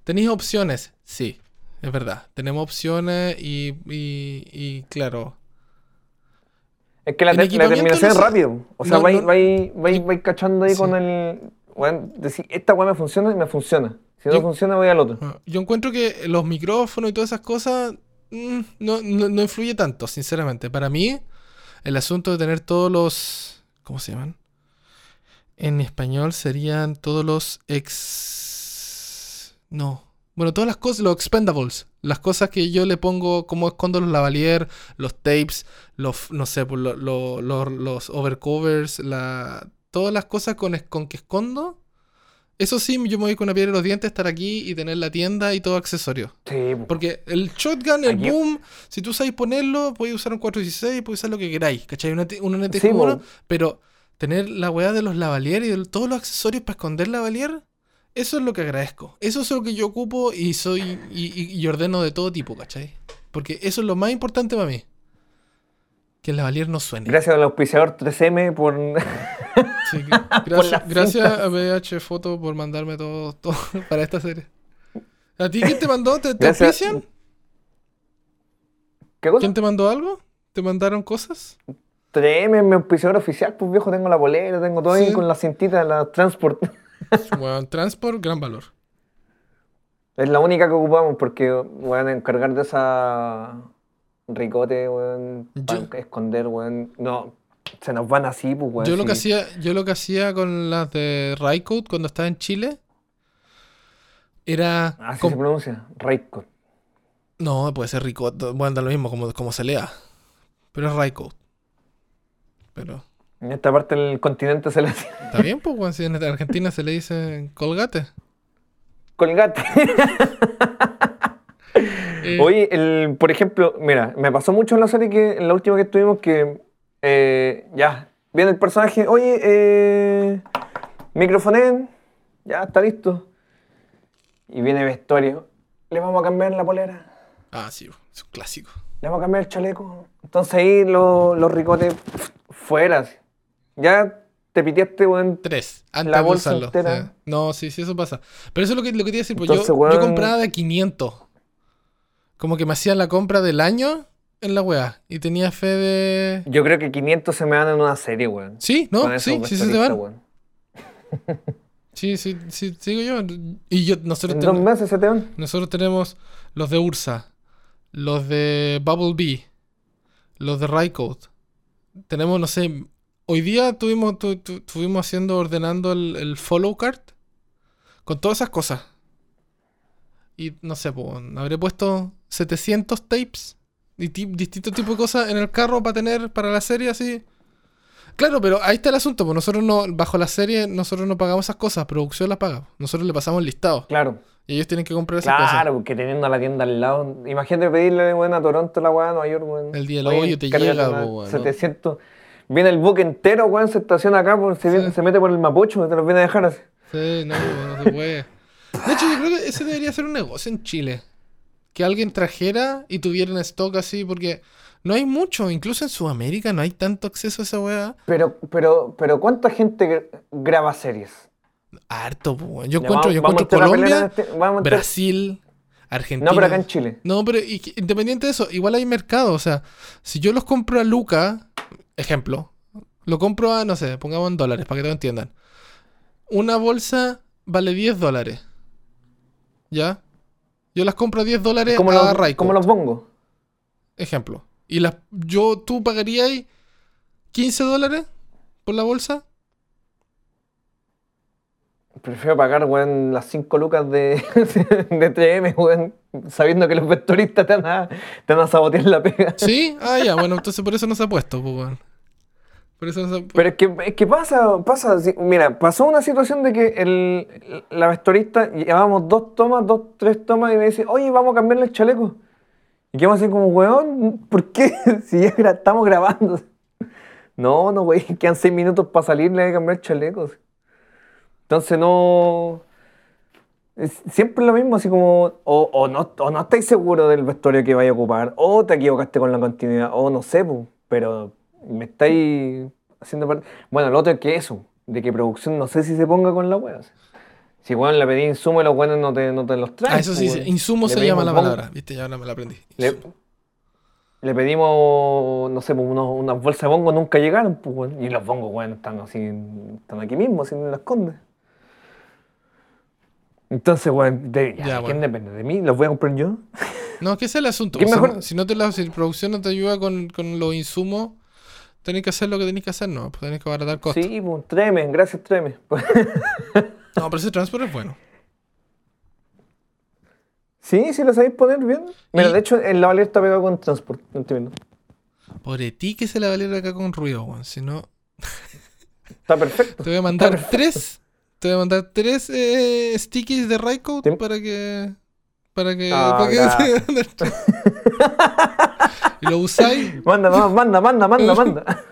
Speaker 1: ¿tenéis opciones? Sí, es verdad, tenemos opciones y, y, y claro,
Speaker 2: Es que la, te- terminación
Speaker 1: no
Speaker 2: es rápido. O sea,
Speaker 1: No,
Speaker 2: vais,
Speaker 1: no-
Speaker 2: vais, vais, vais cachando ahí
Speaker 1: Sí.
Speaker 2: con el. Bueno, decir, esta weá me funciona y me funciona. Si no
Speaker 1: Yo-
Speaker 2: funciona, voy al otro.
Speaker 1: Ah, Yo encuentro que los micrófonos y todas esas cosas mm, no, no, no influye tanto, sinceramente. Para mí, el asunto de tener todos los... ¿Cómo se llaman? En español serían todos los ex... No. Bueno, todas las cosas, los expendables. Las cosas que yo le pongo, como escondo los lavalier, los tapes, los, no sé, pues, lo- lo- lo- los overcovers, la, todas las cosas con, con que escondo. Eso sí, yo me voy con una piedra en los dientes, estar aquí y tener la tienda y todo accesorio.
Speaker 2: Sí, po.
Speaker 1: Porque el shotgun, el
Speaker 2: Aquí-
Speaker 1: boom, si tú sabes ponerlo, puedes usar un 416, puedes usar lo que queráis, ¿cachai? Una, una
Speaker 2: Sí,
Speaker 1: NTG1,
Speaker 2: po.
Speaker 1: pero tener la weá de los lavalier y de todos los accesorios para esconder lavalier, eso es lo que agradezco. Eso es lo que yo ocupo y soy y, y- y ordeno de todo tipo, ¿cachai? Porque eso es lo más importante para mí. Que el lavalier no suene.
Speaker 2: Gracias al auspiciador 3M por.
Speaker 1: Sí, gracias, a VH Foto por mandarme todo, todo para esta serie. ¿A ti quién te mandó? ¿Te, auspician?
Speaker 2: ¿Qué cosa?
Speaker 1: ¿Quién te mandó algo? ¿Te mandaron cosas?
Speaker 2: 3M, mi auspiciador oficial, pues viejo, tengo la bolera, tengo todo ahí
Speaker 1: Sí.
Speaker 2: con la cintita, la transport.
Speaker 1: Bueno, transport, gran valor.
Speaker 2: Es la única que ocupamos porque, weón, encargar de esa ricote, weón,
Speaker 1: Yo-
Speaker 2: esconder, weón. No, se nos van así, pues, weón.
Speaker 1: Yo lo que hacía, yo lo que hacía con las de Raikkout cuando estaba en Chile era
Speaker 2: Así
Speaker 1: com-
Speaker 2: se pronuncia, Raikkonen.
Speaker 1: no, puede ser Ricot, bueno, da lo mismo como, como se lea. Pero es Raikkout. Pero
Speaker 2: En esta parte del continente se le dice
Speaker 1: está bien, pues, weón, si en Argentina se le dice colgate.
Speaker 2: colgate.
Speaker 1: Eh,
Speaker 2: Oye, el, por ejemplo, mira, me pasó mucho en la serie que en la última que estuvimos que eh, ya, viene el personaje, oye, eh, microfonen, ya está listo. Y viene vestuario, le vamos a cambiar la polera,
Speaker 1: Ah, sí, es un clásico.
Speaker 2: le vamos a cambiar el chaleco. Entonces ahí lo- los ricotes fuera. Ya te piteaste, weón.
Speaker 1: Tres, antes
Speaker 2: La
Speaker 1: de
Speaker 2: bolsa
Speaker 1: usarlo.
Speaker 2: entera.
Speaker 1: No, sí, sí, eso pasa. Pero eso es lo que, lo que te iba a decir, pues
Speaker 2: Entonces,
Speaker 1: yo, yo
Speaker 2: weón-
Speaker 1: compraba de 500. Como que me hacían la compra del año en la weá. Y tenía fe de...
Speaker 2: Yo creo que 500 se me van en una serie, weón.
Speaker 1: Sí, ¿no? Sí, sí, sí se
Speaker 2: vestuaristas,
Speaker 1: van.
Speaker 2: weón.
Speaker 1: Sí, sí, sí, sigo yo. Y yo, nosotros,
Speaker 2: En
Speaker 1: ten-
Speaker 2: dos meses se te van.
Speaker 1: nosotros tenemos los de Ursa, los de Bubble Bee, los de Raikkout. Tenemos, no sé, hoy día tuvimos, tu- tu- estuvimos haciendo, ordenando el, el follow card con todas esas cosas. Y no sé, pues, habré puesto 700 tapes y ti- distintos tipos de cosas en el carro para tener para la serie así. Claro, pero ahí está el asunto, pues nosotros no, bajo la serie, nosotros no pagamos esas cosas, producción las paga. Nosotros le pasamos el listado.
Speaker 2: Claro.
Speaker 1: Y ellos tienen que comprar esas cosas.
Speaker 2: Claro, porque teniendo la tienda al lado. Imagínate pedirle, weón, a Toronto la weá, a Nueva York.
Speaker 1: El día del hoyo te llega, po, weón, ¿no?
Speaker 2: 700. Viene el buque entero, weón, se estaciona acá, se, viene-
Speaker 1: Sí.
Speaker 2: se mete por el Mapocho, te los viene a dejar así.
Speaker 1: Sí, no, no se puede. De hecho, yo creo que ese debería ser un negocio en Chile. Que alguien trajera y tuviera en stock así, porque no hay mucho. Incluso en Sudamérica no hay tanto acceso a esa weá.
Speaker 2: Pero, pero, pero, ¿cuánta gente gra- graba series?
Speaker 1: Harto, weón. Yo encuentro, yo encuentro Colombia,
Speaker 2: este-
Speaker 1: Brasil, Argentina.
Speaker 2: No, pero acá en Chile.
Speaker 1: No, pero independiente de eso, igual hay mercado. O sea, si yo los compro a Luca, ejemplo, lo compro a, no sé, pongamos en dólares para que todos entiendan. Una bolsa vale 10 dólares. ¿Ya? Yo las compro a 10 dólares
Speaker 2: Como
Speaker 1: a
Speaker 2: los, como los bongos.
Speaker 1: Ejemplo. Y las, yo, tú pagarías 15 dólares por la bolsa.
Speaker 2: Prefiero pagar, weón, las 5 lucas de, de 3M, weón, sabiendo que los vestuaristas te van a, te van a sabotear la pega.
Speaker 1: ¿Sí? Ah, ya, bueno, entonces por eso no se ha puesto, pues, weón.
Speaker 2: Pero es que, es que pasa, pasa, mira, pasó una situación de que el, la vestuarista llevábamos dos tomas, dos, tres tomas y me dice, oye, vamos a cambiarle el chaleco. Y quedamos así como, weón, ¿por qué? si ya estamos grabando. No, no, güey, quedan seis minutos para salir, le que cambiar chalecos. Entonces no... es siempre lo mismo, así como, o, o no, o no estáis seguros del vestuario que vaya a ocupar, o te equivocaste con la continuidad, o no sé, pero me estáis haciendo parte... Bueno, lo otro es que eso, de que producción no sé si se ponga con la wea. Si weón le pedí insumo y los buenos no te, no te los traen.
Speaker 1: Ah, eso sí,
Speaker 2: weón.
Speaker 1: sí, insumo
Speaker 2: Le
Speaker 1: se llama la palabra. Viste, ya ahora me la aprendí.
Speaker 2: Le, pedimos, no sé, pues, unos- unas bolsas de bongo, nunca llegaron, pues, weón. Y los bongos, weón, están así, están aquí mismo, así en las condes. Entonces, weón, de, ya,
Speaker 1: Ya,
Speaker 2: ¿de
Speaker 1: bueno.
Speaker 2: ¿quién depende? ¿De mí? ¿Los voy a comprar yo?
Speaker 1: No, que ese es el asunto.
Speaker 2: ¿Qué
Speaker 1: pues, si
Speaker 2: mejor?
Speaker 1: no- Si, no te la, si producción no te ayuda con, con los insumos, tenés que hacer lo que tenés que hacer, no, pues tenés que abaratar costos.
Speaker 2: Sí, pues, tráeme, gracias, tráeme.
Speaker 1: No, pero ese transporte es bueno.
Speaker 2: sí, sí lo sabéis poner bien. Mira,
Speaker 1: Y-
Speaker 2: de hecho, el lavalier está pegado con transport, no estoy viendo.
Speaker 1: Por ti que se la valiera acá con ruido, weón. Si no,
Speaker 2: Está perfecto.
Speaker 1: te voy a mandar tres. Te voy a mandar tres eh, stickies de Raiko
Speaker 2: Sí.
Speaker 1: para que. Para que.
Speaker 2: Ah,
Speaker 1: para que y lo usáis.
Speaker 2: Manda, manda, manda, manda, manda, manda.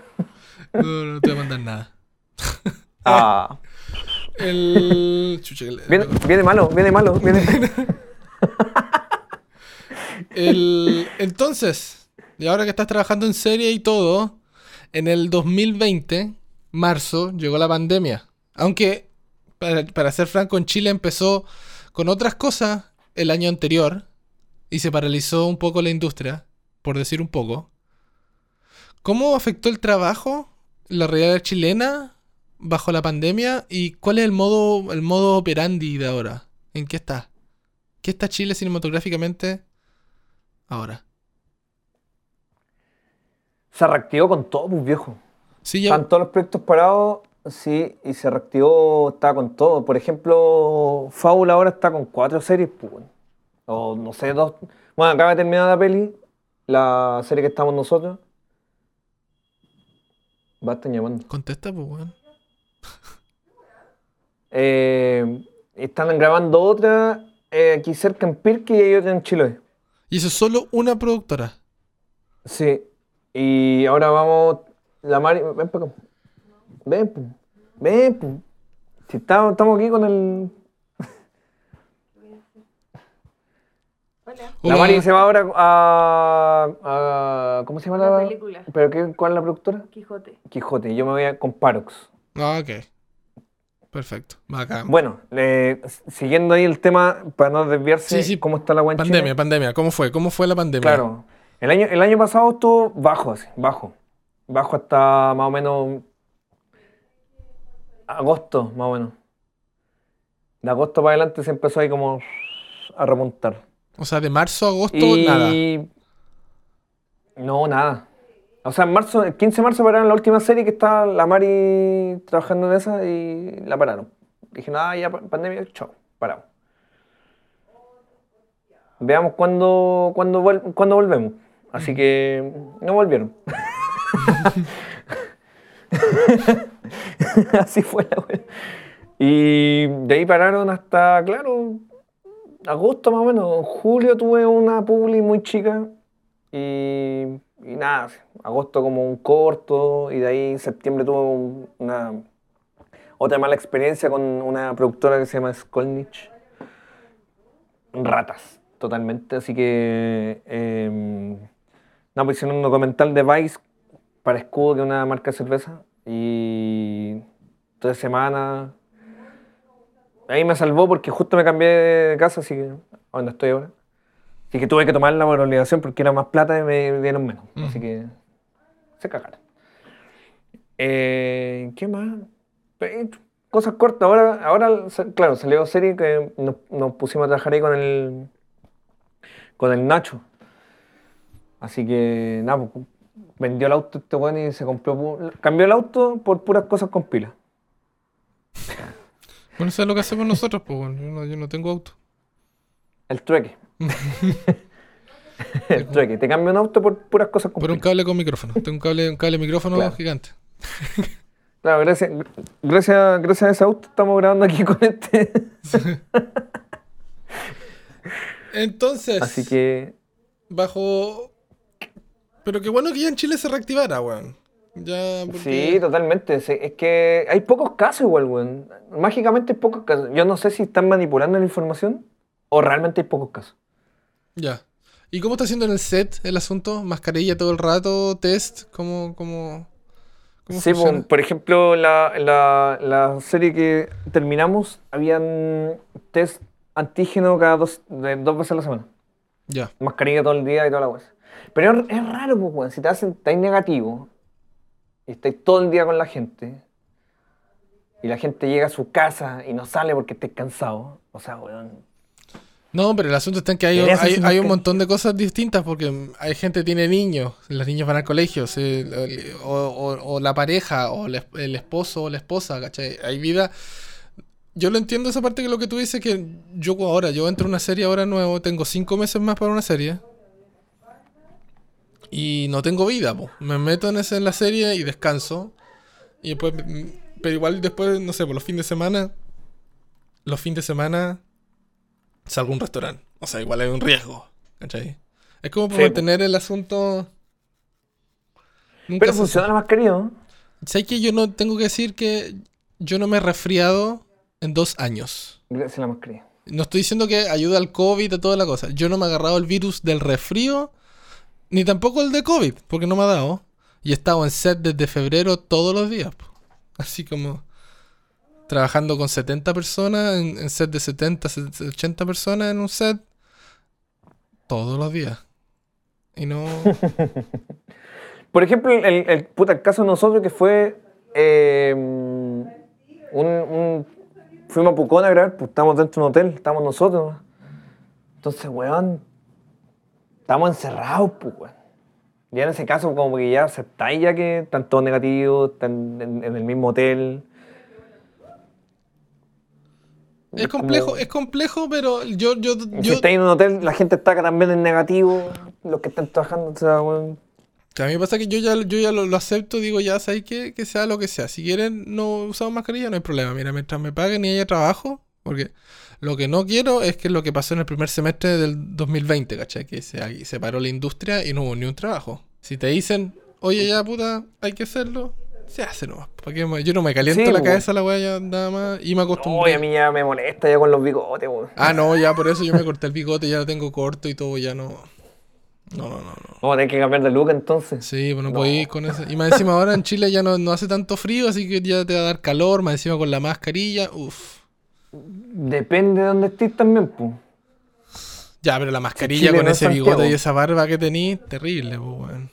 Speaker 1: No, no te voy a mandar nada.
Speaker 2: Ah.
Speaker 1: El. Chucha, el-
Speaker 2: Viene, viene malo, viene malo, viene...
Speaker 1: El, entonces, y ahora que estás trabajando en serie y todo, en el 2020, marzo, llegó la pandemia. Aunque, para, para ser franco, en Chile empezó con otras cosas el año anterior y se paralizó un poco la industria, por decir un poco. ¿Cómo afectó el trabajo, la realidad chilena bajo la pandemia y cuál es el modo, el modo operandi de ahora? ¿En qué está? ¿Qué está Chile cinematográficamente ahora?
Speaker 2: Se reactivó con todo, pues, viejo.
Speaker 1: Sí, ya.
Speaker 2: Están todos los proyectos parados, sí, y se reactivó, está con todo. Por ejemplo, Fábula ahora está con cuatro series, pues, o no sé, dos. Bueno, acaba de terminar la peli, la serie que estamos nosotros. Basta llamando.
Speaker 1: Contesta, pues, weón.
Speaker 2: Eh, están grabando otra eh, aquí cerca en Pirque y hay otra en Chiloé.
Speaker 1: Y eso es solo una productora.
Speaker 2: Sí, y ahora vamos. La Mari. Ven para acá. Ven, pu. Ven, pu. Si estamos, estamos aquí con el.
Speaker 3: Hola.
Speaker 2: La. Mari se va ahora a. a- ¿Cómo se llama la,
Speaker 3: La película.
Speaker 2: ¿Pero qué, cuál es la productora?
Speaker 3: Quijote.
Speaker 2: Quijote. y Yo me voy a, con Parox.
Speaker 1: Ah, ok. Perfecto. Bacán.
Speaker 2: Bueno, eh, siguiendo ahí el tema, para no desviarse,
Speaker 1: Sí, sí.
Speaker 2: ¿cómo está la buena
Speaker 1: pandemia, pandemia. ¿Cómo fue? ¿Cómo fue la pandemia?
Speaker 2: Claro. El año, el año pasado estuvo bajo, así, bajo. Bajo hasta más o menos agosto, más o menos. De agosto para adelante se empezó ahí como a remontar.
Speaker 1: O sea, de marzo a agosto,
Speaker 2: Y
Speaker 1: nada.
Speaker 2: no, nada. O sea, en marzo, el 15 de marzo pararon la última serie que estaba la Mari trabajando en esa y la pararon. Dije, nada, ya pa- pandemia, chao, paramos. Veamos cuándo, cuándo, vuel- cuándo volvemos. Así que no volvieron. Así fue la wea. Y de ahí pararon hasta, claro, agosto más o menos. En julio tuve una publi muy chica y, nada, agosto como un corto y de ahí en septiembre tuve un- una otra mala experiencia con una productora que se llama Skolnich. Ratas, totalmente. Así que, eh, no, pues hicieron un documental de Vice para Escudo, que es una marca de cerveza. Y tres semanas. Ahí me salvó porque justo me cambié de casa, así que donde estoy ahora. Así que tuve que tomarla por obligación porque era más plata y me dieron menos. Así que se cagaron. Eh, ¿Qué más? Eh, Cosas cortas. Ahora, ahora claro, salió serie que nos, nos pusimos a trabajar ahí con el, con el Nacho. Así que, nada, pues, vendió el auto este weón y se compró. pu- Cambió el auto por puras cosas con pilas.
Speaker 1: Bueno, eso es lo que hacemos nosotros, pues, bueno. Yo no, yo no tengo auto.
Speaker 2: El trueque. el trueque. Te cambia un auto por puras cosas con
Speaker 1: Por un cable con micrófono. Tengo un cable, un cable micrófono
Speaker 2: Claro.
Speaker 1: gigante.
Speaker 2: Claro, gracias, gracias, gracias a ese auto estamos grabando aquí con este.
Speaker 1: Entonces,
Speaker 2: Así que.
Speaker 1: bajo. Pero qué bueno que ya en Chile se reactivara, weón. Ya, porque-
Speaker 2: Sí, totalmente. Sí, Es que hay pocos casos igual, weón. Mágicamente hay pocos casos. Yo no sé si están manipulando la información o realmente hay pocos casos.
Speaker 1: Ya. ¿Y cómo está haciendo en el set el asunto? ¿Mascarilla todo el rato? ¿Test? ¿Cómo, cómo, cómo
Speaker 2: Sí,
Speaker 1: funciona?
Speaker 2: po, por ejemplo, la, la- la serie que terminamos, habían test antígeno cada dos, de- dos veces a la semana.
Speaker 1: Ya.
Speaker 2: Mascarilla todo el día y toda la cosa. Pero es, raro, pues, weón. Si te hacen, estáis negativo y estáis todo el día con la gente y la gente llega a su casa y no sale porque estáis cansado. O sea, weón.
Speaker 1: No, pero el asunto está en que hay, hay, un montón de cosas distintas porque hay gente que tiene niños, los niños van al colegio, o, o- o la pareja, o el esposo o la esposa, ¿cachai? Hay vida. Yo lo entiendo esa parte que lo que tú dices, que yo ahora, yo entro a una serie ahora nuevo, tengo cinco meses más para una serie. Y no tengo vida, po. me meto en, esa, en la serie y descanso. Y después, pero igual después, no sé, por los fines de semana, los fines de semana salgo a un restaurante. O sea, igual hay un riesgo. ¿Cachai? Es como por
Speaker 2: Sí,
Speaker 1: mantener el asunto. Nunca
Speaker 2: Pero funciona la mascarilla, ¿no?
Speaker 1: ¿Sabes que yo no tengo que decir que yo no me he resfriado en dos años?
Speaker 2: Gracias a la mascarilla.
Speaker 1: No estoy diciendo que ayuda al COVID y toda la cosa. Yo no me he agarrado el virus del resfrío, ni tampoco el de COVID, porque no me ha dado. Y he estado en set desde febrero todos los días. Así como trabajando con 70 personas, en, set de 70, 80 personas en un set, todos los días. Y no...
Speaker 2: Por ejemplo, el, el, puta, caso de nosotros que fue. eh, un, fuimos a Pucón a grabar, pues estábamos dentro de un hotel, estábamos nosotros. Entonces, weón, estamos encerrados, pues, weón. Ya en ese caso, como que ya aceptáis ya que están todos negativos, están en, en el mismo hotel.
Speaker 1: Es complejo, es complejo, pero yo, yo,
Speaker 2: Si
Speaker 1: yo,
Speaker 2: estáis en un hotel, la gente está también en negativo, los que están trabajando, o sea, weón.
Speaker 1: que a mí me pasa que yo ya, yo ya lo, lo acepto, digo, ya sabéis que, que sea lo que sea. Si quieren no usamos mascarilla, no hay problema. Mira, mientras me paguen y haya trabajo, porque lo que no quiero es que lo que pasó en el primer semestre del 2020, ¿cachai? Que se, se paró la industria y no hubo ni un trabajo. Si te dicen, oye, ya puta, hay que hacerlo, se hace nomás. ¿Para qué me- Yo no me caliento
Speaker 2: Sí,
Speaker 1: la cabeza la weá ya nada más y me acostumbré.
Speaker 2: Uy, a mí ya me molesta ya con los bigotes, weón.
Speaker 1: Ah, no, ya por eso yo me corté el bigote, ya lo tengo corto y todo, ya no. No, no, no, no.
Speaker 2: A tener que cambiar de look entonces.
Speaker 1: Sí, pues no,
Speaker 2: No.
Speaker 1: podéis con eso. Y más encima ahora en Chile ya no, no hace tanto frío, así que ya te va a dar calor, más encima con la mascarilla, uff.
Speaker 2: Depende de dónde estés también, pues.
Speaker 1: Ya, pero la mascarilla
Speaker 2: Chile
Speaker 1: con
Speaker 2: no
Speaker 1: ese bigote y esa barba que tenís, terrible, pues, weón.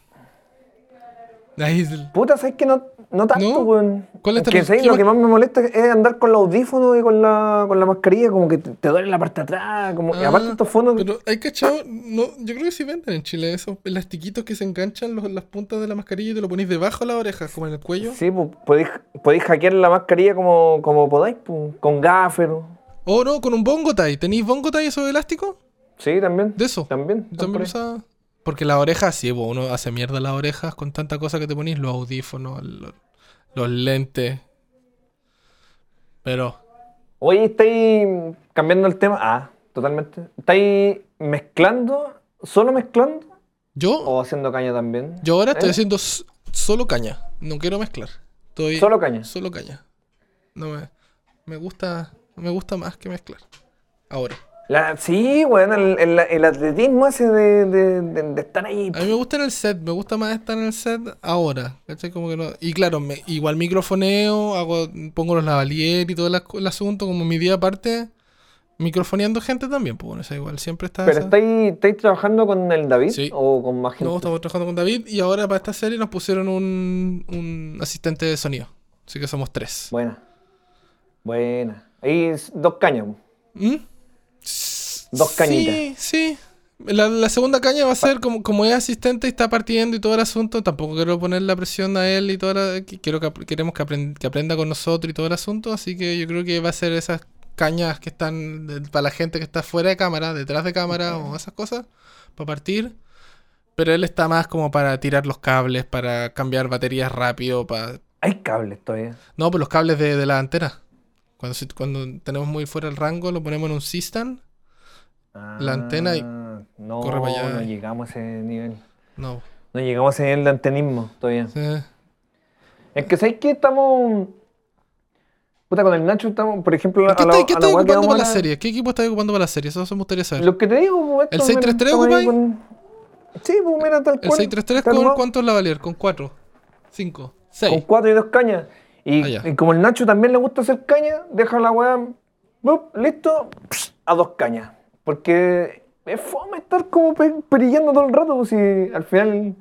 Speaker 2: Puta, ¿sabes que no, no tanto,
Speaker 1: ¿No? ¿Cuál es
Speaker 2: que,
Speaker 1: qué
Speaker 2: Lo que más me molesta es andar con los audífonos y con la, con la mascarilla, como que te, te duele la parte de atrás, como... y
Speaker 1: Ah,
Speaker 2: aparte estos fondos...
Speaker 1: Pero hay cachado, no, yo creo que sí venden en Chile esos elastiquitos que se enganchan los, las puntas de la mascarilla y te lo ponís debajo de la oreja, como en el cuello.
Speaker 2: Sí, pues podéis, podéis hackear la mascarilla como, como podáis, pues, con gaffer.
Speaker 1: O no, con un bongo tie. ¿Tenéis bongo tie esos elásticos?
Speaker 2: Sí, también.
Speaker 1: De eso.
Speaker 2: También.
Speaker 1: También usaba. Porque las orejas, sí, pues, uno hace mierda las orejas con tanta cosa que te ponís, los audífonos, los, los lentes. Pero,
Speaker 2: Oye, ¿estáis cambiando el tema? Ah, totalmente. ¿Estáis mezclando, solo mezclando
Speaker 1: yo,
Speaker 2: o haciendo caña también?
Speaker 1: yo ahora estoy
Speaker 2: ¿Eh?
Speaker 1: haciendo solo caña. No quiero mezclar. Estoy
Speaker 2: Solo caña.
Speaker 1: solo caña. No me, me gusta, me gusta más que mezclar. Ahora.
Speaker 2: La- sí, bueno, el, el- el atletismo ese de, de- de- de estar ahí.
Speaker 1: A mí me gusta en el set, me gusta más estar en el set ahora. ¿cachai? Como que no- Y claro, me- igual microfoneo, hago, pongo los lavalier y todo el, el asunto, como mi día aparte, microfoneando gente también, pues bueno, igual siempre está.
Speaker 2: ¿Pero estáis, estáis trabajando con el David
Speaker 1: Sí.
Speaker 2: o con más gente?
Speaker 1: No, estamos trabajando con David y ahora para esta serie nos pusieron un, un asistente de sonido. Así que somos tres.
Speaker 2: Buena. Buena. Ahí es dos cañas.
Speaker 1: ¿Mm?
Speaker 2: Dos cañitas.
Speaker 1: Sí, sí. La, la segunda caña va a ser como, como es asistente y está partiendo y todo el asunto. Tampoco quiero poner la presión a él y que- quiero que, queremos que, aprend- que aprenda con nosotros y todo el asunto. Así que yo creo que va a ser esas cañas que están de- para la gente que está fuera de cámara, detrás de cámara o esas cosas, para partir. Pero él está más como para tirar los cables, para cambiar baterías rápido, para...
Speaker 2: Hay cables todavía.
Speaker 1: No, pues los cables de, de la antena. Cuando, cuando tenemos muy fuera el rango, lo ponemos en un C-stand. La antena y
Speaker 2: Ah, no,
Speaker 1: corre para allá.
Speaker 2: no llegamos a ese nivel.
Speaker 1: No.
Speaker 2: No llegamos a ese nivel de antenismo todavía.
Speaker 1: Sí.
Speaker 2: Es que ¿sabes qué? Estamos... Puta, con el Nacho estamos, por ejemplo,
Speaker 1: ¿Qué
Speaker 2: a la,
Speaker 1: qué
Speaker 2: a la que
Speaker 1: ocupando para la serie? ¿Qué equipo estáis ocupando para la serie? Eso me gustaría saber.
Speaker 2: Lo que te digo, pues,
Speaker 1: ¿El
Speaker 2: esto,
Speaker 1: 633
Speaker 2: estamos ahí
Speaker 1: ocupáis?
Speaker 2: con- Sí, pues mira, tal
Speaker 1: ¿El
Speaker 2: cual.
Speaker 1: 633
Speaker 2: tal
Speaker 1: con
Speaker 2: cual.
Speaker 1: cuántos lavalier? ¿Con 4? 5,
Speaker 2: Con
Speaker 1: 6.
Speaker 2: cuatro y dos cañas. Y,
Speaker 1: Ah,
Speaker 2: y como el Nacho también le gusta hacer caña, deja la weá, listo, pss, a dos cañas. Porque es fome estar como pe- perillando todo el rato, pues si al final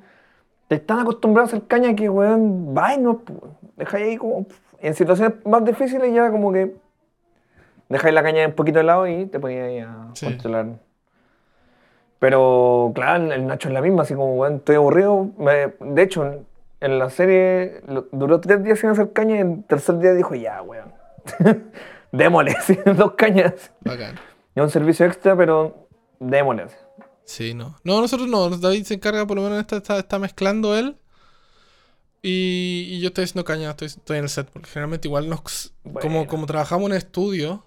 Speaker 2: te están acostumbrados a hacer caña que weón, no, pues, dejáis ahí como. en situaciones más difíciles ya como que dejáis la caña un poquito de lado y te ponías ahí a
Speaker 1: Sí.
Speaker 2: controlar. Pero claro, el Nacho es la misma, así como, weón, estoy aburrido. Me- de hecho, en la serie lo- duró tres días sin hacer caña y el tercer día dijo, ya, weón. Démosle, dos cañas.
Speaker 1: Bacán.
Speaker 2: Es un servicio extra, pero démosle.
Speaker 1: Sí, no. No, nosotros no. David se encarga, por lo menos, esta, está, está mezclando él. Y, y yo estoy haciendo caña, estoy, estoy en el set. Porque generalmente, igual, nos, como,
Speaker 2: Bueno.
Speaker 1: como trabajamos en estudio,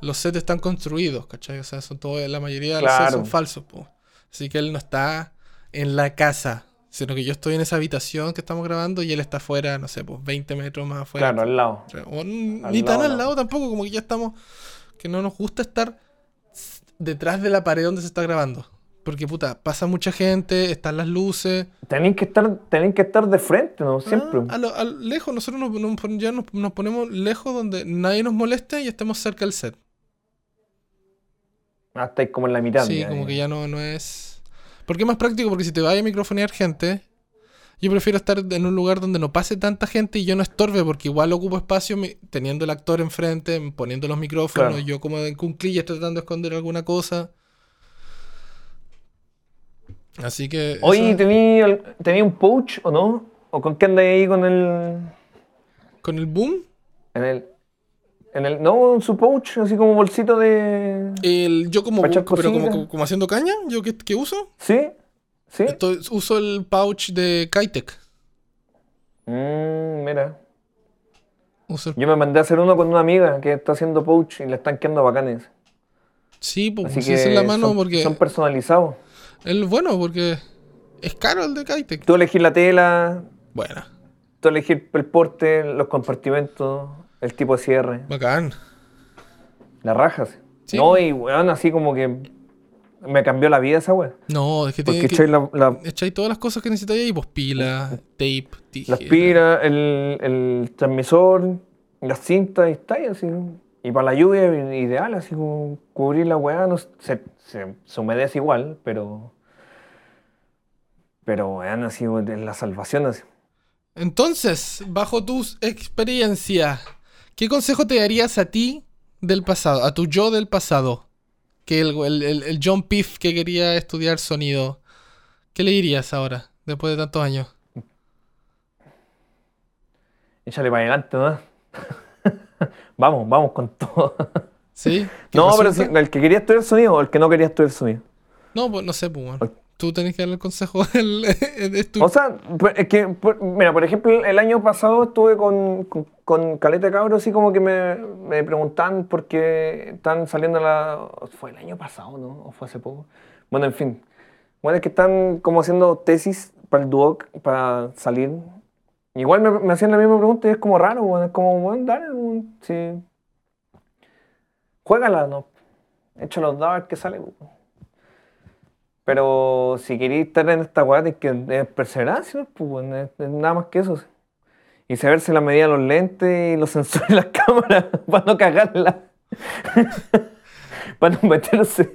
Speaker 1: los sets están construidos, ¿cachai? O sea, son todo, la mayoría de los sets son falsos, po. Así que él no está en la casa, sino que yo estoy en esa habitación que estamos grabando y él está afuera, no sé, pues 20 metros más afuera.
Speaker 2: Claro, al lado.
Speaker 1: O
Speaker 2: Al
Speaker 1: ni tan
Speaker 2: lado,
Speaker 1: al
Speaker 2: no.
Speaker 1: lado tampoco, como que ya estamos. Que no nos gusta estar detrás de la pared donde se está grabando. Porque, puta, pasa mucha gente, están las luces.
Speaker 2: Tenéis que estar, tenéis que estar de frente, ¿no? Siempre.
Speaker 1: Ah, a lo- a lo lejos, nosotros nos, ya nos, nos ponemos lejos donde nadie nos moleste y estemos cerca del set.
Speaker 2: Ah, estáis como en la mitad.
Speaker 1: Sí, como que ya no, no es. Porque es más práctico, porque si te vaya a microfonear gente, yo prefiero estar en un lugar donde no pase tanta gente y yo no estorbe, porque igual ocupo espacio teniendo el actor enfrente, poniendo los micrófonos,
Speaker 2: Claro.
Speaker 1: yo como en cunclillas tratando de esconder alguna cosa. Así que.
Speaker 2: Oye,
Speaker 1: eso-
Speaker 2: ¿tenía, un pouch o no? ¿O con qué andas ahí con el.
Speaker 1: con el boom,
Speaker 2: En el. En el. No, su pouch, así como bolsito de.
Speaker 1: el, yo como,
Speaker 2: ¿Pa echar
Speaker 1: pero como, como haciendo caña, ¿yo qué, qué uso?
Speaker 2: ¿Sí? ¿Sí?
Speaker 1: Uso el pouch de Kitec.
Speaker 2: Mm, mira.
Speaker 1: Uso el-
Speaker 2: Yo me mandé a hacer uno con una amiga que está haciendo pouch y le están quedando bacanes.
Speaker 1: Sí, pues
Speaker 2: que
Speaker 1: esa es la mano
Speaker 2: son,
Speaker 1: porque
Speaker 2: son personalizados.
Speaker 1: es bueno porque es caro el de Kitec.
Speaker 2: Tú elegís la tela,
Speaker 1: Bueno,
Speaker 2: tú elegís el porte, los compartimentos, el tipo de cierre.
Speaker 1: bacán.
Speaker 2: Las rajas.
Speaker 1: Sí.
Speaker 2: No, y weón, así como que me cambió la vida esa weón.
Speaker 1: No, es que
Speaker 2: Porque
Speaker 1: que
Speaker 2: echáis la- la-
Speaker 1: echáis todas las cosas que necesitáis ahí, pues pilas, tape, tijera.
Speaker 2: las pilas, el, el transmisor, las cintas y está ahí así. Y para la lluvia ideal, así como cubrir la weá, no, se, se, se humedece igual, pero. Pero weón, así es la salvación así.
Speaker 1: Entonces, bajo tus experiencias, ¿qué consejo te darías a ti del pasado, a tu yo del pasado? Que el, el- el- John Piff que quería estudiar sonido, ¿qué le dirías ahora, después de tantos años?
Speaker 2: Échale para adelante, ¿no? vamos, vamos con todo.
Speaker 1: ¿Sí? ¿Qué
Speaker 2: no, pero
Speaker 1: resulta?
Speaker 2: el que quería estudiar sonido o el que no quería estudiar sonido.
Speaker 1: No, pues no sé, pues, bueno. Tú tenés que darle el consejo. el- es tu-
Speaker 2: O sea, pues, es que, por- mira, por ejemplo, el año pasado estuve con, con, con Caleta de Cabros, así como que me, me preguntan por qué están saliendo la... ¿Fue el año pasado, no? ¿O fue hace poco? Bueno, en fin. Bueno, es que están como haciendo tesis para el Duoc, para salir. Igual me, me hacían la misma pregunta y es como raro, bueno, es como, bueno, dale, bueno, sí. Juégala, ¿no? Echa los dados qué sale, bueno. Pero si queréis estar en esta weá, tienes que es perseverancia, pues, es, es nada más que eso. Y saberse la medida de los lentes y los sensores de las cámaras para no cagarla. para no meterse.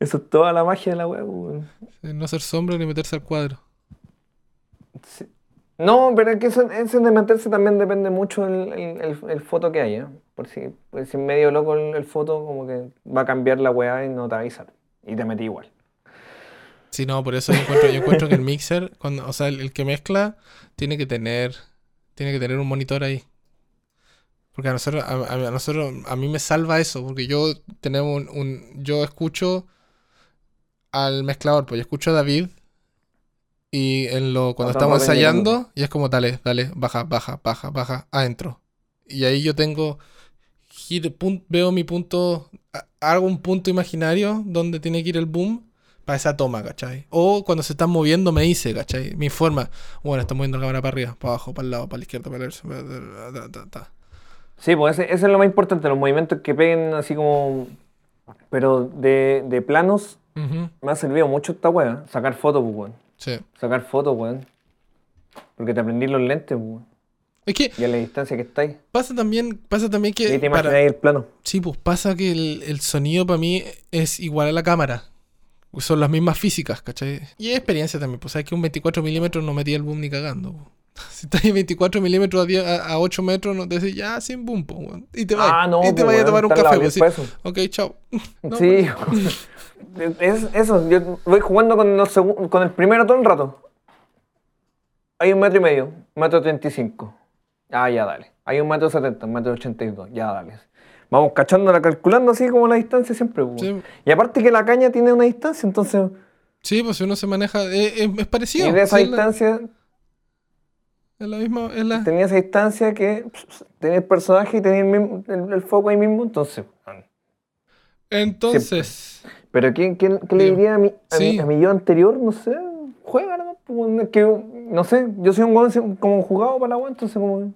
Speaker 2: Eso es toda la magia de la weá, pues.
Speaker 1: No hacer sombra ni meterse al cuadro.
Speaker 2: Sí. No, pero es que eso, eso de meterse también depende mucho del el, el- el foto que haya. Por si, por si es medio loco el, foto, como que va a cambiar la weá y no te avisar. Y te metí igual.
Speaker 1: Sí, no, por eso yo encuentro, yo encuentro que el mixer, cuando, o sea, el, el que mezcla, tiene que tener, tiene que tener un monitor ahí. Porque a nosotros, a, nosotros, a mí me salva eso, porque yo tenemos un, un- yo escucho al mezclador, pues yo escucho a David y en lo, cuando estamos ensayando, y es como dale, dale, baja, baja, baja, baja, adentro. Y ahí yo tengo, giro- pun- veo mi punto, ha- hago un punto imaginario donde tiene que ir el boom para esa toma, ¿cachai? O cuando se están moviendo me dice, ¿cachai? Mi forma, bueno, está moviendo la cámara para arriba, para abajo, para el lado, para la izquierda, para ta, ta, ta.
Speaker 2: Sí, pues ese, ese es lo más importante, los movimientos que peguen así como... Pero de, de planos me ha servido mucho esta weá. Sacar fotos, pues, weón.
Speaker 1: Sí.
Speaker 2: Sacar fotos, weón. Porque te aprendí los lentes, pues, weón.
Speaker 1: Es que
Speaker 2: Y a la distancia que estáis.
Speaker 1: pasa también, pasa también
Speaker 2: Y
Speaker 1: que
Speaker 2: te
Speaker 1: para-
Speaker 2: el plano.
Speaker 1: Sí, pues pasa que el, el sonido para mí es igual a la cámara. Son las mismas físicas, ¿cachai? Y es experiencia también, pues sabes que un 24 milímetros no metía el boom ni cagando. po. Si estás en 24 milímetros a, 10 a, a 8 metros, no te decís ya sin boom, po. Y te vas.
Speaker 2: Ah, no,
Speaker 1: y te
Speaker 2: pues,
Speaker 1: vayas a tomar un café, pues, sí. Ok, chao. No,
Speaker 2: sí, es eso. Yo voy jugando con, los con el primero todo el rato. Hay un metro y medio, metro treinta y cinco. Ah, ya dale. Hay un metro setenta, un metro ochenta y dos. Ya dale. Vamos cachándola, calculando así como la distancia siempre. pues.
Speaker 1: Sí.
Speaker 2: Y aparte que la caña tiene una distancia, entonces...
Speaker 1: Sí, pues si uno se maneja, es, es- es parecido.
Speaker 2: y de esa
Speaker 1: sí,
Speaker 2: distancia,
Speaker 1: Es la misma, es la...
Speaker 2: tenía esa distancia que tenía el personaje y tenía el, mismo- el- el foco ahí mismo, entonces...
Speaker 1: Entonces,
Speaker 2: Pero ¿qué, qué- qué le diría a mi, a, mi,
Speaker 1: sí.
Speaker 2: a mi yo anterior? No sé, juega, ¿no? Pues, es que, no sé, yo soy un weón como jugado para la weón, entonces como...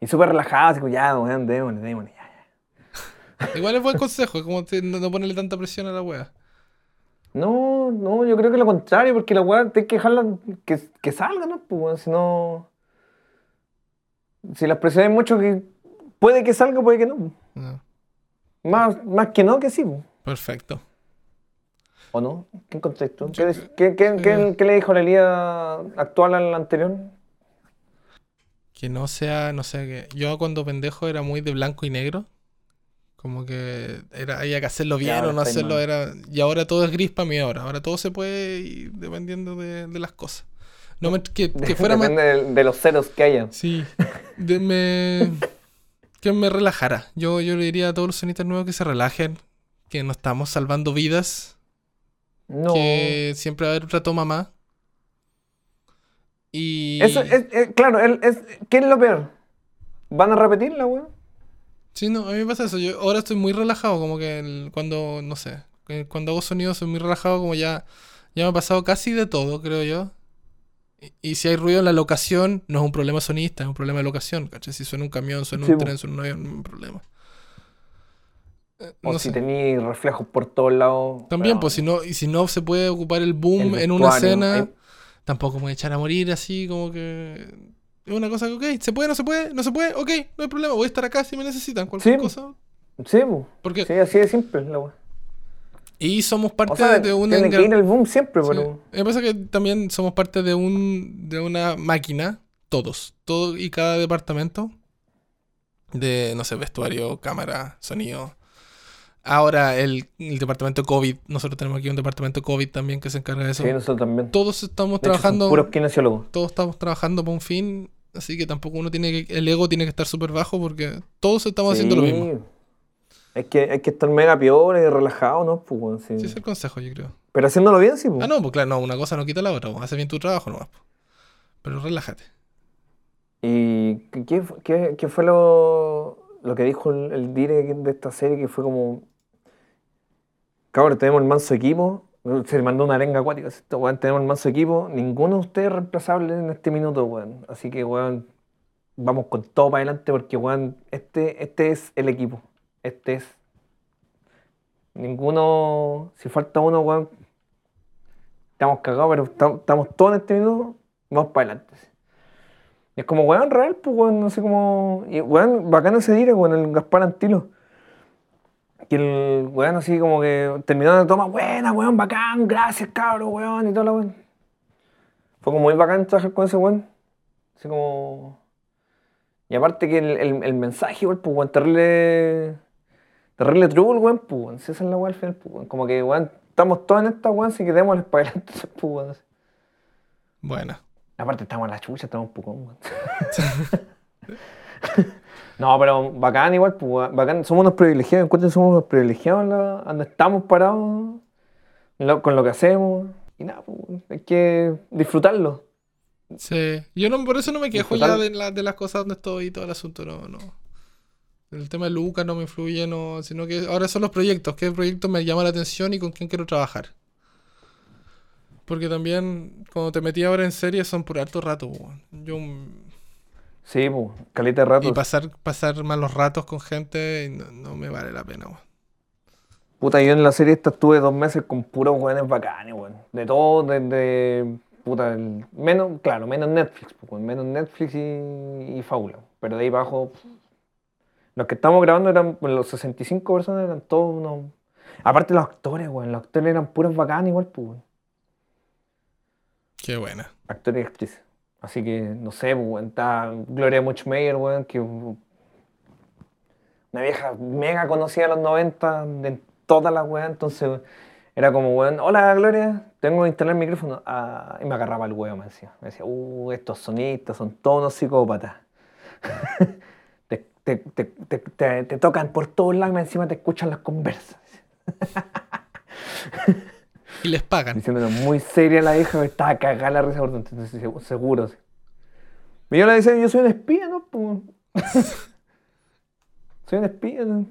Speaker 2: Y súper relajado, así como, ya, weón, démosle, démosle, ya, ya.
Speaker 1: igual es buen consejo, es como te- no, no ponerle tanta presión a la wea.
Speaker 2: No, no, yo creo que lo contrario, porque la weá hay que dejarla que, que salga, ¿no? Pues, weón, si no... Si las presiones mucho, que puede que salga, puede que no.
Speaker 1: No,
Speaker 2: Más, más que no, que sí, pues.
Speaker 1: perfecto.
Speaker 2: ¿O no? ¿Qué?
Speaker 1: Yo
Speaker 2: ¿Qué,
Speaker 1: eh.
Speaker 2: qué le dijo la Elía actual al anterior?
Speaker 1: Que no sea, no sé, que yo cuando pendejo era muy de blanco y negro. Como que era, había que hacerlo bien o no hacerlo.
Speaker 2: mal.
Speaker 1: Era, y ahora todo es gris para mí ahora. Ahora todo se puede ir dependiendo de, de las cosas. No me- que, que fuera más...
Speaker 2: Depende de, de los ceros que hayan.
Speaker 1: Sí. De- me, que me relajara. Yo, yo le diría a todos los sonistas nuevos que se relajen. Que no estamos salvando vidas.
Speaker 2: No.
Speaker 1: Que siempre va a haber otra toma más. Y...
Speaker 2: Eso es, es- claro, el- es, ¿qué es lo peor? ¿Van a repetirla, weón?
Speaker 1: Sí, no, a mí me pasa eso. Yo ahora estoy muy relajado, como que el- cuando, no sé, cuando hago sonido soy muy relajado, como ya, ya me ha pasado casi de todo, creo yo. Y, y si hay ruido en la locación, no es un problema sonista, es un problema de locación, ¿cachai? Si suena un camión, suena
Speaker 2: Sí,
Speaker 1: un tren, suena un avión, no es un problema.
Speaker 2: O
Speaker 1: no
Speaker 2: si tenéis reflejos por todos lados.
Speaker 1: También, pues si no, y si no se puede ocupar el boom
Speaker 2: el
Speaker 1: en una escena,
Speaker 2: hay-
Speaker 1: tampoco me voy a echar a morir así, como que... Es una cosa que, ok, ¿se puede, no se puede? ¿No se puede? Ok, no hay problema, voy a estar acá si me necesitan, cualquier
Speaker 2: Sí.
Speaker 1: cosa.
Speaker 2: Sí.
Speaker 1: Porque
Speaker 2: Sí, así de simple la.
Speaker 1: Y somos parte
Speaker 2: O sea,
Speaker 1: de un
Speaker 2: tiene que ir el boom siempre,
Speaker 1: Sí.
Speaker 2: pero.
Speaker 1: Me pasa que también somos parte de un de una máquina, todos, todo y cada departamento de no sé, vestuario, cámara, sonido. Ahora el, el departamento COVID, nosotros tenemos aquí un departamento COVID también que se encarga de eso.
Speaker 2: Sí, nosotros también.
Speaker 1: Todos estamos
Speaker 2: De hecho, son
Speaker 1: trabajando,
Speaker 2: puros kinesiólogos.
Speaker 1: todos estamos trabajando por un fin, así que tampoco uno tiene que el ego tiene que estar súper bajo porque todos estamos haciendo lo mismo.
Speaker 2: Hay que, hay que estar mega piola y relajado, ¿no? Pues, sí.
Speaker 1: Es el consejo, yo creo.
Speaker 2: Pero haciéndolo bien, sí, pues.
Speaker 1: Ah, no, pues claro, no, una cosa no quita la otra, pues, hace bien tu trabajo nomás. pues. Pero relájate.
Speaker 2: ¿Y qué- qué, qué- qué fue lo, lo que dijo el, el dire de esta serie? Que fue como. Cabrón, tenemos el manso equipo. Se le mandó una arenga acuática. Weón, tenemos el manso equipo. Ninguno de ustedes es reemplazable en este minuto, weón. Así que, weón, vamos con todo para adelante porque, weón, este, este es el equipo. Este es. Ninguno. Si falta uno, weón. Estamos cagados, pero estamos, todos en este minuto. Vamos para adelante. Y es como, weón, real, pues, weón, no sé cómo. Y, weón, bacán ese dire, weón, el Gaspar Antilo. Que el weón así como que terminó la toma, buena, weón, bacán, gracias, cabro, weón, y todo lo weón. Fue como muy bacán trabajar con ese weón. Así como. Y aparte que el, el, el mensaje, igual, pues, weón, terrible. Terrible true, weón, pues, weón. Si esa es la weón al final, pues, weón. Como que, weón, estamos todos en esta, weón, si queremos les para adelante, pues, weón. así.
Speaker 1: Bueno.
Speaker 2: Aparte estamos en la chucha, estamos un poco. weón. no, pero bacán igual, pues, bacán. Somos unos privilegiados, encuentro que somos unos privilegiados la- donde estamos parados, lo- con lo que hacemos. Y nada, pues, hay que disfrutarlo.
Speaker 1: Sí, yo no, por eso no me quejo ya de, la- de las cosas donde estoy y todo el asunto, no, no. El tema de Lucas no me influye, no, sino que ahora son los proyectos, qué proyecto me llama la atención y con quién quiero trabajar. Porque también cuando te metí ahora en serie son por harto rato. Yo
Speaker 2: Sí, pues, calita de rato.
Speaker 1: y pasar pasar malos ratos con gente no, no me vale la pena, weón.
Speaker 2: Puta, yo en la serie esta estuve dos meses con puros weones bacanes, weón. De todo, desde. Puta, el- menos, claro, menos Netflix, pues, weón, menos Netflix y, y Faula. Pero de ahí abajo. pff, Los que estamos grabando eran, bueno, los 65 personas eran todos unos. Aparte los actores, weón. Los actores eran puros bacanes igual, pues, weón.
Speaker 1: Qué buena.
Speaker 2: Actores y actrices. Así que, no sé, pues, weón. Está Gloria Muchmeyer, weón, que. Una vieja mega conocida de los 90 de todas las weas. Entonces, era como, weón, hola Gloria, tengo que instalar el micrófono. Ah, y me agarraba el huevo, me decía. Me decía, uh, estos sonistas son todos unos psicópatas. te, te, te- te tocan por todos lados y encima te escuchan las conversas.
Speaker 1: Y les pagan.
Speaker 2: Diciéndolo muy seria la hija, estaba cagada la risa por entonces segu- seguro. sí. Y yo le decía, yo soy un espía, ¿no? Pues, soy un espía, ¿no?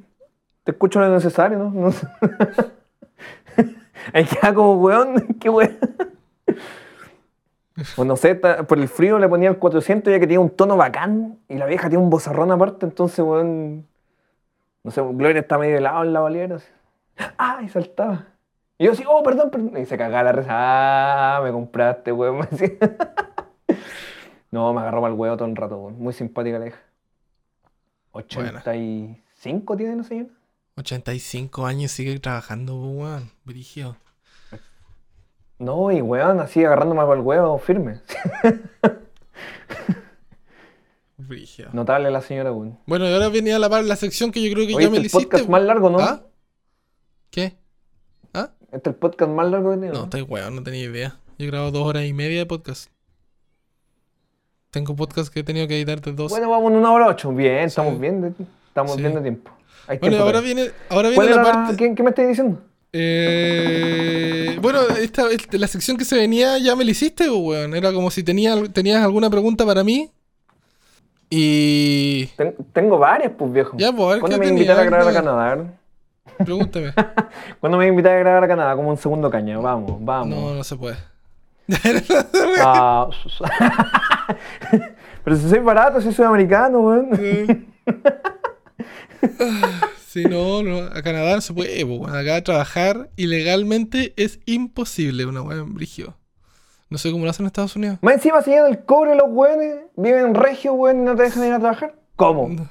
Speaker 2: te escucho lo necesario, ¿no? No sé. Ahí queda como, weón, qué weón. Pues no sé, por el frío le ponía el 400 ya que tiene un tono bacán y la vieja tiene un bozarrón aparte, entonces, weón, no sé, Gloria está medio helado en la valera. así. ¡Ah! Y saltaba. Y yo así, oh, perdón, perdón. Y se cagaba la risa. ¡Ah! Me compraste, weón. no, me agarró para el huevo todo el rato, weón. Muy simpática la hija.
Speaker 1: Buena.
Speaker 2: ¿85 tiene la señora?
Speaker 1: 85 años sigue trabajando, weón. Brigio.
Speaker 2: No, y weón, así agarrándome para el huevo firme.
Speaker 1: Brígido.
Speaker 2: Notable la señora, weón.
Speaker 1: Bueno, y ahora venía la, par- la sección que yo creo que
Speaker 2: Oye,
Speaker 1: ya me
Speaker 2: este
Speaker 1: la hiciste.
Speaker 2: podcast más largo, ¿no?
Speaker 1: ¿Ah?
Speaker 2: Este es el podcast más largo que tengo.
Speaker 1: No, estoy weón, no tenía idea. Yo he grabado dos horas y media de podcast. Tengo podcast que he tenido que editar de dos.
Speaker 2: Bueno, vamos en una hora ocho. Bien, estamos
Speaker 1: Sí.
Speaker 2: bien. de- Estamos
Speaker 1: Sí.
Speaker 2: bien de tiempo. Hay
Speaker 1: Bueno,
Speaker 2: tiempo
Speaker 1: ahora viene, ahora
Speaker 2: ¿Cuál
Speaker 1: viene la
Speaker 2: la-. ¿Qué, qué me estáis diciendo?
Speaker 1: Eh, bueno, esta, esta- la sección que se venía ya me la hiciste, pues, weón. Era como si tenía, tenías alguna pregunta para mí. Y.
Speaker 2: Ten- tengo varias, pues, viejo.
Speaker 1: Ya, pues, a ver
Speaker 2: ¿Cuándo
Speaker 1: qué
Speaker 2: me
Speaker 1: tenía,
Speaker 2: invitar a grabar a. Canadá?
Speaker 1: Pregúntame.
Speaker 2: ¿Cuándo me invitar a grabar a Canadá? Como un segundo caña. Vamos, vamos.
Speaker 1: No, no se puede.
Speaker 2: Ah, Pero si soy barato, si soy americano, weón.
Speaker 1: Sí, no, no, a Canadá no se puede, weón. Acá trabajar ilegalmente es imposible, una weón brigio. No sé cómo lo hacen en Estados Unidos.
Speaker 2: Más encima se llenan el cobre los weones, viven en regio, weón, y no te dejan ir a trabajar. ¿Cómo?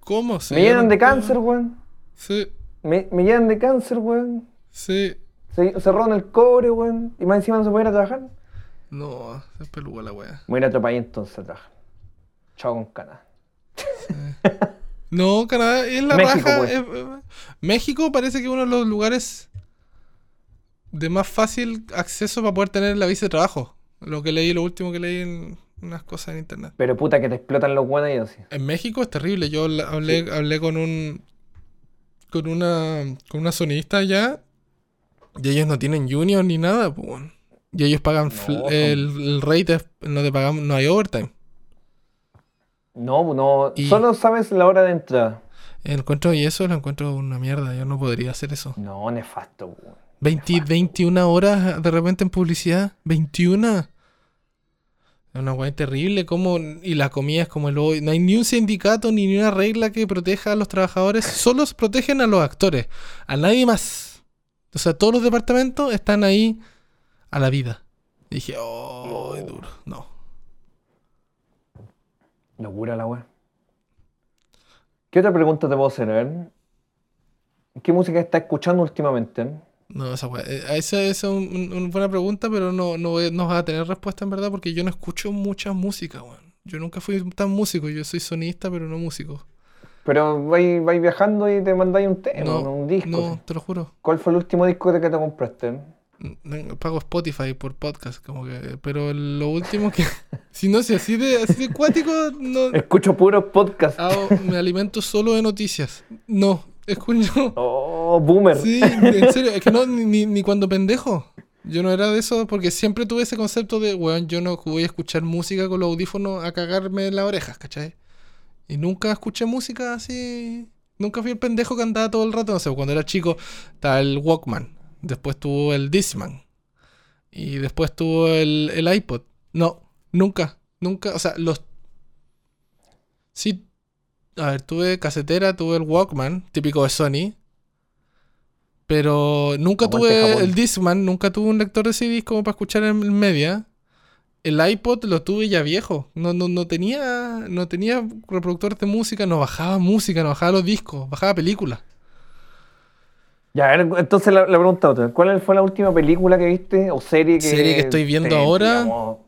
Speaker 1: ¿Cómo? Se
Speaker 2: Me llenan de cáncer, weón.
Speaker 1: Sí,
Speaker 2: Me, me llenan de cáncer, weón.
Speaker 1: sí.
Speaker 2: Se, se roban el cobre, weón. Y más encima no se puede ir a trabajar.
Speaker 1: No, es peluda la wea.
Speaker 2: Voy a ir a otro país entonces a trabajar. Chao con Canadá.
Speaker 1: No, Canadá es la
Speaker 2: México,
Speaker 1: raja.
Speaker 2: pues.
Speaker 1: es- eh, México parece que es uno de los lugares de más fácil acceso para poder tener la visa de trabajo. Lo que leí, lo último que leí en unas cosas en internet.
Speaker 2: Pero puta que te explotan los weones y así.
Speaker 1: En México es terrible. Yo hablé, hablé con un con una con una sonidista allá y ellos no tienen junior ni nada, pues. Y ellos pagan
Speaker 2: No,
Speaker 1: el, el rate no te pagamos, no hay overtime.
Speaker 2: No, no.
Speaker 1: Y-
Speaker 2: Solo sabes la hora de entrada.
Speaker 1: Encuentro y eso lo encuentro una mierda. Yo no podría hacer eso.
Speaker 2: No, nefasto, weón.
Speaker 1: 20, 21 horas de repente en publicidad. 21. Es una weá terrible. Como, y la comida es como el hoy. No hay ni un sindicato ni una regla que proteja a los trabajadores. Solo protegen a los actores. A nadie más. O sea, todos los departamentos están ahí a la vida. Dije, oh, duro. No.
Speaker 2: Locura la weá. ¿Qué otra pregunta te puedo hacer? A ver. ¿Qué música estás escuchando últimamente?
Speaker 1: No, esa eh, Esa es un- una buena pregunta, pero no, no, no vas a tener respuesta en verdad porque yo no escucho mucha música, weón. Yo nunca fui tan músico. Yo soy sonista, pero no músico.
Speaker 2: Pero vais, vais viajando y te mandáis un tema,
Speaker 1: No,
Speaker 2: un disco.
Speaker 1: no, te lo juro.
Speaker 2: ¿Cuál fue el último disco que te compraste?
Speaker 1: Mm, Pago Spotify por podcast, como que. Pero lo último que. si no, si así de, así de cuático, no.
Speaker 2: Escucho puros podcasts.
Speaker 1: me alimento solo de noticias. No, escucho.
Speaker 2: Oh, boomer.
Speaker 1: Sí, en serio, es que no, ni, ni, ni cuando pendejo. Yo no era de eso, porque siempre tuve ese concepto de, weón, yo no voy a escuchar música con los audífonos a cagarme en las orejas, ¿cachai? Y nunca escuché música así. Nunca fui el pendejo que andaba todo el rato. No sé, cuando era chico estaba el Walkman. Después tuvo el Discman. Y después tuvo el, el iPod. No, nunca, nunca. O sea, los. Sí. A ver, tuve casetera, tuve el Walkman, típico de Sony. Pero nunca
Speaker 2: Aguante
Speaker 1: tuve
Speaker 2: Japón.
Speaker 1: el Discman, nunca tuve un lector de CDs como para escuchar en media. El iPod lo tuve ya viejo. No, no, no tenía. No tenía reproductor de música, no bajaba música, no bajaba los discos, bajaba películas.
Speaker 2: Ya, entonces la, la pregunta otra. ¿Cuál fue la última película que viste o serie que...
Speaker 1: Serie que estoy viendo
Speaker 2: te
Speaker 1: ahora
Speaker 2: llamó-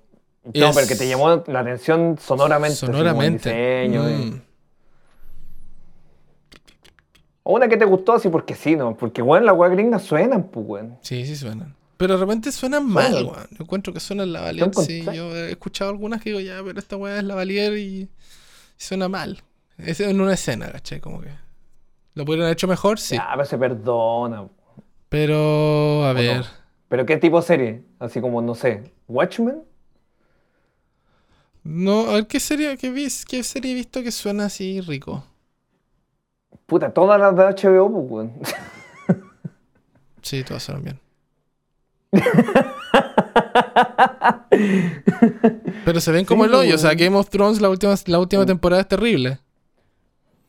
Speaker 2: No,
Speaker 1: es-
Speaker 2: pero que te llamó la atención sonoramente.
Speaker 1: Sonoramente.
Speaker 2: diseño.
Speaker 1: Mm.
Speaker 2: O una que te gustó así porque sí, ¿no? Porque, bueno, las weas gringas suenan, pues, weón.
Speaker 1: Sí, sí suenan. Pero de repente suenan mal, weón. Yo encuentro que suenan la Valier. Sí, yo he escuchado algunas que digo, ya, pero esta weá es la Valier y suena mal. Es en una escena, ¿cachai? Como que. ¿Lo pudieron haber hecho mejor? Sí.
Speaker 2: Ya, pero se perdona.
Speaker 1: Pero, a
Speaker 2: ¿o
Speaker 1: ver.
Speaker 2: no? ¿Pero qué tipo de serie? Así como, no sé, ¿Watchmen?
Speaker 1: No, a ver qué serie, qué, qué serie he visto que suena así rico.
Speaker 2: Puta, todas las de HBO, pues, weón.
Speaker 1: Sí, todas suenan bien. Pero se ven como
Speaker 2: Sí,
Speaker 1: el hoyo. O sea. Game of Thrones, la última, la última temporada es terrible.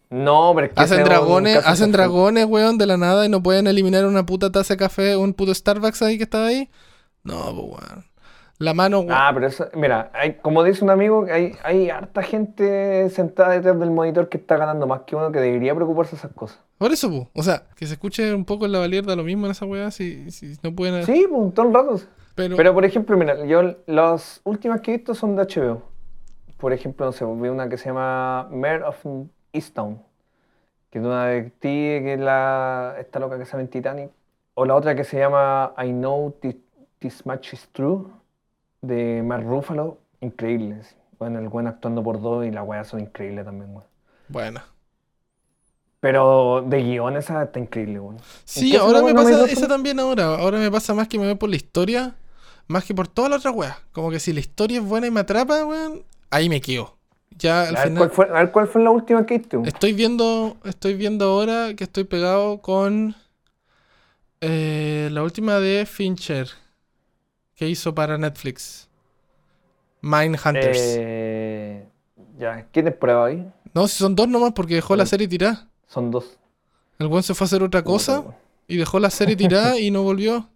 Speaker 2: No, pero es que ese
Speaker 1: Hacen dragones, hacen dragones, weón, de la nada y no pueden eliminar una puta taza de café, un puto Starbucks ahí que estaba ahí. No, pues weón. La mano.
Speaker 2: Ah, pero eso, mira, hay, como dice un amigo, hay, hay harta gente sentada detrás del monitor que está ganando más que uno que debería preocuparse de esas cosas.
Speaker 1: Por eso, pues. O sea, que se escuche un poco en la valierda lo mismo en esa weá, si, si no pueden.
Speaker 2: Sí, pues, todo el rato.
Speaker 1: pero,
Speaker 2: Pero, por ejemplo, mira, yo las últimas que he visto son de HBO. por ejemplo, no sé, vi una que se llama Mayor of Easttown, que es de una detective que es la, esta loca que sale en Titanic. O la otra que se llama I Know This, This Much Is True, de Mark Ruffalo. Increíble. sí. Bueno, el buen actuando por dos y la weá son increíbles también, weón.
Speaker 1: Bueno.
Speaker 2: Pero de guion esa está increíble, weón.
Speaker 1: Sí, ahora me
Speaker 2: no me
Speaker 1: pasa
Speaker 2: solo-
Speaker 1: también ahora. Ahora me pasa más que me voy por la historia, más que por toda la otra wea. Como que si la historia es buena y me atrapa, weón, ahí me quedo. Ya al
Speaker 2: A ver,
Speaker 1: final.
Speaker 2: cuál fue, a ver cuál fue la última que weón?
Speaker 1: Estoy viendo, estoy viendo ahora que estoy pegado con eh, la última de Fincher que hizo para Netflix. Mindhunters.
Speaker 2: Eh, ya, ¿qué temporada ahí?
Speaker 1: No, si son dos nomás porque dejó la serie tirada.
Speaker 2: Son dos.
Speaker 1: El buen se fue a hacer otra cosa y dejó la serie tirada y no volvió.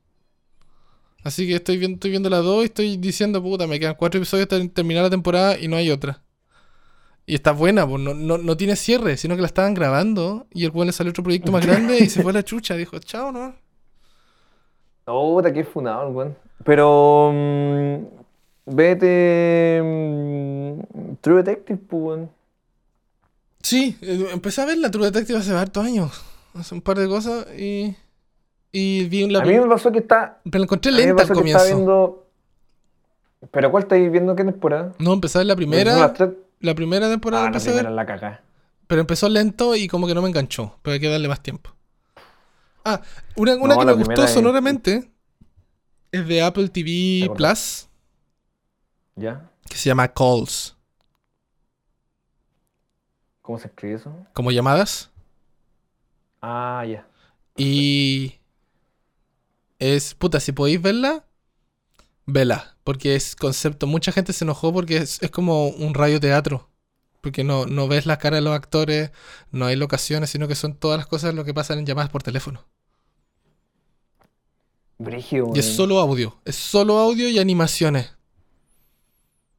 Speaker 1: Así que estoy viendo, estoy viendo las dos y estoy diciendo, puta, me quedan cuatro episodios hasta terminar la temporada y no hay otra. Y está buena, pues no, no, no tiene cierre, sino que la estaban grabando y el buen le salió otro proyecto más grande y se fue a la chucha. Dijo, chao, ¿no?
Speaker 2: Puta, qué funado, el weón. Pero. mm, vete. mm, True Detective, pues.
Speaker 1: Sí, eh, empecé a ver la True Detective hace hartos años. Hace un par de cosas y. Y vi la.
Speaker 2: A mí me pasó que está.
Speaker 1: Pero la encontré lenta al comienzo.
Speaker 2: viendo. ¿Pero cuál estáis viendo qué temporada?
Speaker 1: No, empecé a ver la primera. La primera temporada
Speaker 2: Ah, la
Speaker 1: empecé a ver.
Speaker 2: primera la cagá.
Speaker 1: Pero empezó lento y como que no me enganchó. Pero hay que darle más tiempo. Ah, una, una
Speaker 2: No,
Speaker 1: que me gustó
Speaker 2: es-
Speaker 1: sonoramente es de Apple
Speaker 2: ¿Te
Speaker 1: TV? Plus,
Speaker 2: ¿Ya?
Speaker 1: que se llama Calls.
Speaker 2: ¿Cómo se escribe eso?
Speaker 1: Como llamadas.
Speaker 2: Ah, ya.
Speaker 1: Y es, puta, si podéis verla, vela. Porque es concepto. Mucha gente se enojó porque es, es como un radioteatro. Porque no, no ves las caras de los actores, no hay locaciones, sino que son todas las cosas lo que pasan en llamadas por teléfono. Y es solo audio. Es solo audio y animaciones.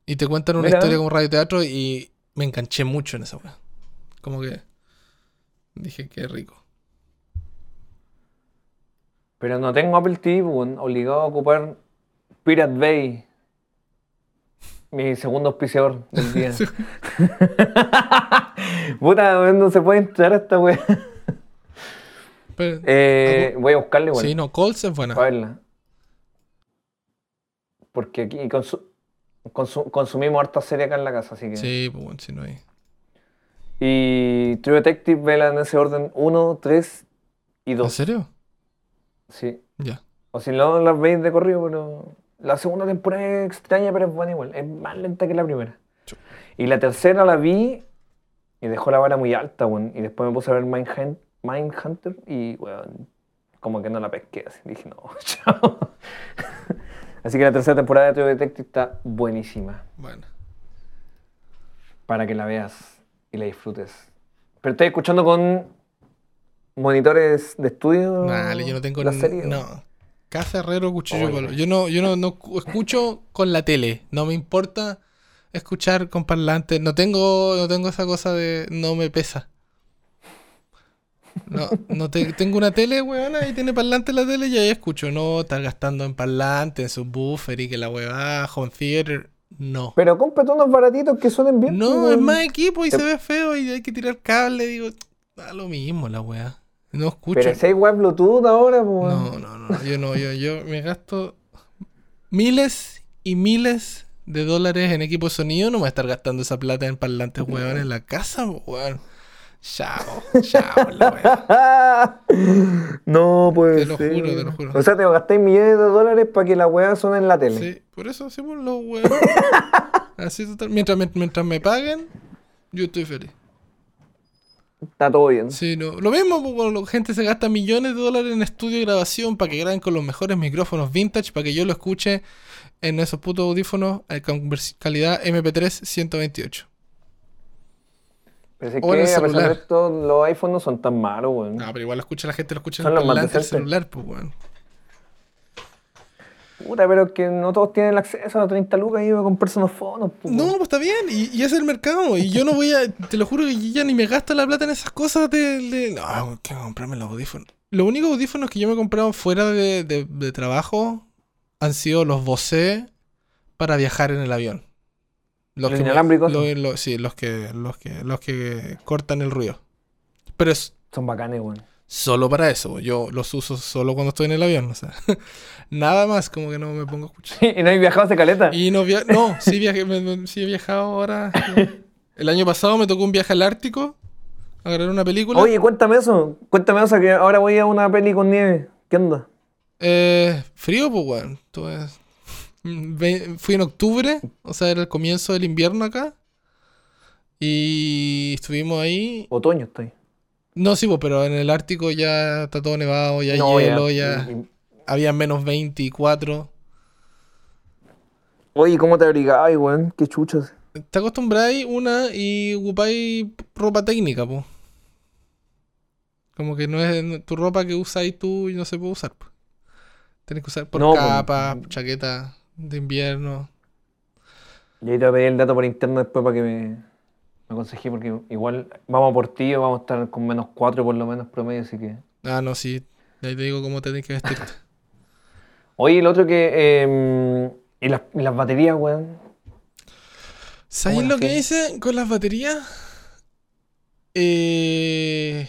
Speaker 1: Y te cuentan una
Speaker 2: Mira.
Speaker 1: historia como radioteatro y me enganché mucho en esa weá. Como que dije qué rico.
Speaker 2: Pero no tengo Apple TV. Obligado a ocupar Pirate Bay. Mi segundo auspiciador del día. Puta, no se puede entrar a esta weá.
Speaker 1: Pero-
Speaker 2: Eh, voy a buscarle, igual.
Speaker 1: sí, no, Calls es buena.
Speaker 2: Para verla. Porque aquí consu- consu- consumimos harta serie acá en la casa, así que.
Speaker 1: Sí, pues bueno, si no hay.
Speaker 2: Y True Detective, vela en ese orden 1, 3 y
Speaker 1: ¿En
Speaker 2: 2.
Speaker 1: serio?
Speaker 2: Sí.
Speaker 1: Ya.
Speaker 2: O si no, las veis de corrido, pero. La segunda temporada es extraña, pero es buena igual. Es más lenta que la primera. Y la tercera la vi y dejó la vara muy alta, weón. Y después me puse a ver Mindhunt- Mindhunter y, weón, como que no la pesqué. Así dije, no, chao. Así que la tercera temporada de True Detective está buenísima.
Speaker 1: Bueno.
Speaker 2: Para que la veas y la disfrutes. Pero estoy escuchando con monitores de estudio.
Speaker 1: Vale, yo no tengo
Speaker 2: la serie.
Speaker 1: No. Casa Herrero, cuchillo
Speaker 2: Oye.
Speaker 1: palo. Yo no, yo no, no cu- escucho con la tele. No me importa escuchar con parlantes. No tengo, no tengo esa cosa de no me pesa. No, no te- tengo una tele, weón, y tiene parlante la tele y ahí escucho. No estar gastando en parlante, en subwoofer y que la weá, home theater. No.
Speaker 2: Pero cómprate unos baratitos que suenen bien.
Speaker 1: No,
Speaker 2: weón.
Speaker 1: es más equipo y
Speaker 2: Te-
Speaker 1: se ve feo y hay que tirar cable. Digo, da lo mismo la weá. No escucho.
Speaker 2: Pero si hay web Bluetooth ahora, pues.
Speaker 1: No, no, no, yo no, yo, yo me gasto miles y miles de dólares en equipo de sonido, no me voy a estar gastando esa plata en parlantes, weón, en la casa, weón. Chao, chao, la weón.
Speaker 2: no puede
Speaker 1: Te lo
Speaker 2: ser.
Speaker 1: juro, te lo juro.
Speaker 2: O sea, te gastáis millones de dólares para que la weá suene en la tele.
Speaker 1: Sí, por eso hacemos los weón. Así total, mientras, me- mientras me paguen, yo estoy feliz.
Speaker 2: Está todo bien.
Speaker 1: Sí, no. Lo mismo, pues, cuando la gente se gasta millones de dólares en estudio de grabación para que graben con los mejores micrófonos vintage, para que yo lo escuche en esos putos audífonos eh, con calidad MP3 128. En
Speaker 2: que,
Speaker 1: el
Speaker 2: a pesar de esto, los iPhones no son tan malos, weón.
Speaker 1: No, pero igual lo escucha la gente, lo escucha en
Speaker 2: Son
Speaker 1: el celular, pues, weón.
Speaker 2: Puta, pero que no todos tienen el acceso a los 30 lucas y comprarse unos fonos, pues.
Speaker 1: No, pues está bien, y, y es el mercado. Y yo no voy a, te lo juro que ya ni me gasto la plata en esas cosas de. de- no, tengo que comprarme los audífonos. Los únicos audífonos que yo me he comprado fuera de, de- de trabajo han sido los Bose para viajar en el avión. Los,
Speaker 2: ¿Los
Speaker 1: que
Speaker 2: inalámbricos?
Speaker 1: lo- lo- sí, los que, los que, los que cortan el ruido. Pero es
Speaker 2: Son bacanes, weón.
Speaker 1: solo para eso. Yo los uso solo cuando estoy en el avión. O sea, nada más, como que no me pongo a escuchar.
Speaker 2: y no hay viajado hace caleta.
Speaker 1: Y no, via- no sí, viajé, me- me- sí he viajado ahora. El año pasado me tocó un viaje al Ártico a grabar una película.
Speaker 2: Oye, cuéntame eso. Cuéntame eso, que ahora voy a una peli con nieve. ¿Qué onda?
Speaker 1: Eh, frío, pues, weón. Ve- Fui en octubre, o sea, era el comienzo del invierno acá. Y estuvimos ahí.
Speaker 2: Otoño estoy.
Speaker 1: No, sí, pero en el Ártico ya está todo nevado, ya hay hielo, ya. Había menos 24.
Speaker 2: Oye, ¿cómo te abrigabas, weón? Qué chuchas.
Speaker 1: Te acostumbráis una y ocupáis ropa técnica, pues. Como que no es no- tu ropa que usáis tú y no se puede usar. pues. Tienes que usar por
Speaker 2: No,
Speaker 1: capa, chaqueta de invierno.
Speaker 2: Y ahí te voy a pedir el dato por interno después para que me, me aconsejé, porque igual vamos por ti o vamos a estar con menos 4 por lo menos promedio, así que.
Speaker 1: Ah, no, sí. Ahí te digo cómo tenés que vestirte.
Speaker 2: Oye, el otro que. eh, y, las, las baterías, weón.
Speaker 1: ¿Sabéis
Speaker 2: ¿Cómo
Speaker 1: lo que hice con las baterías? Eh,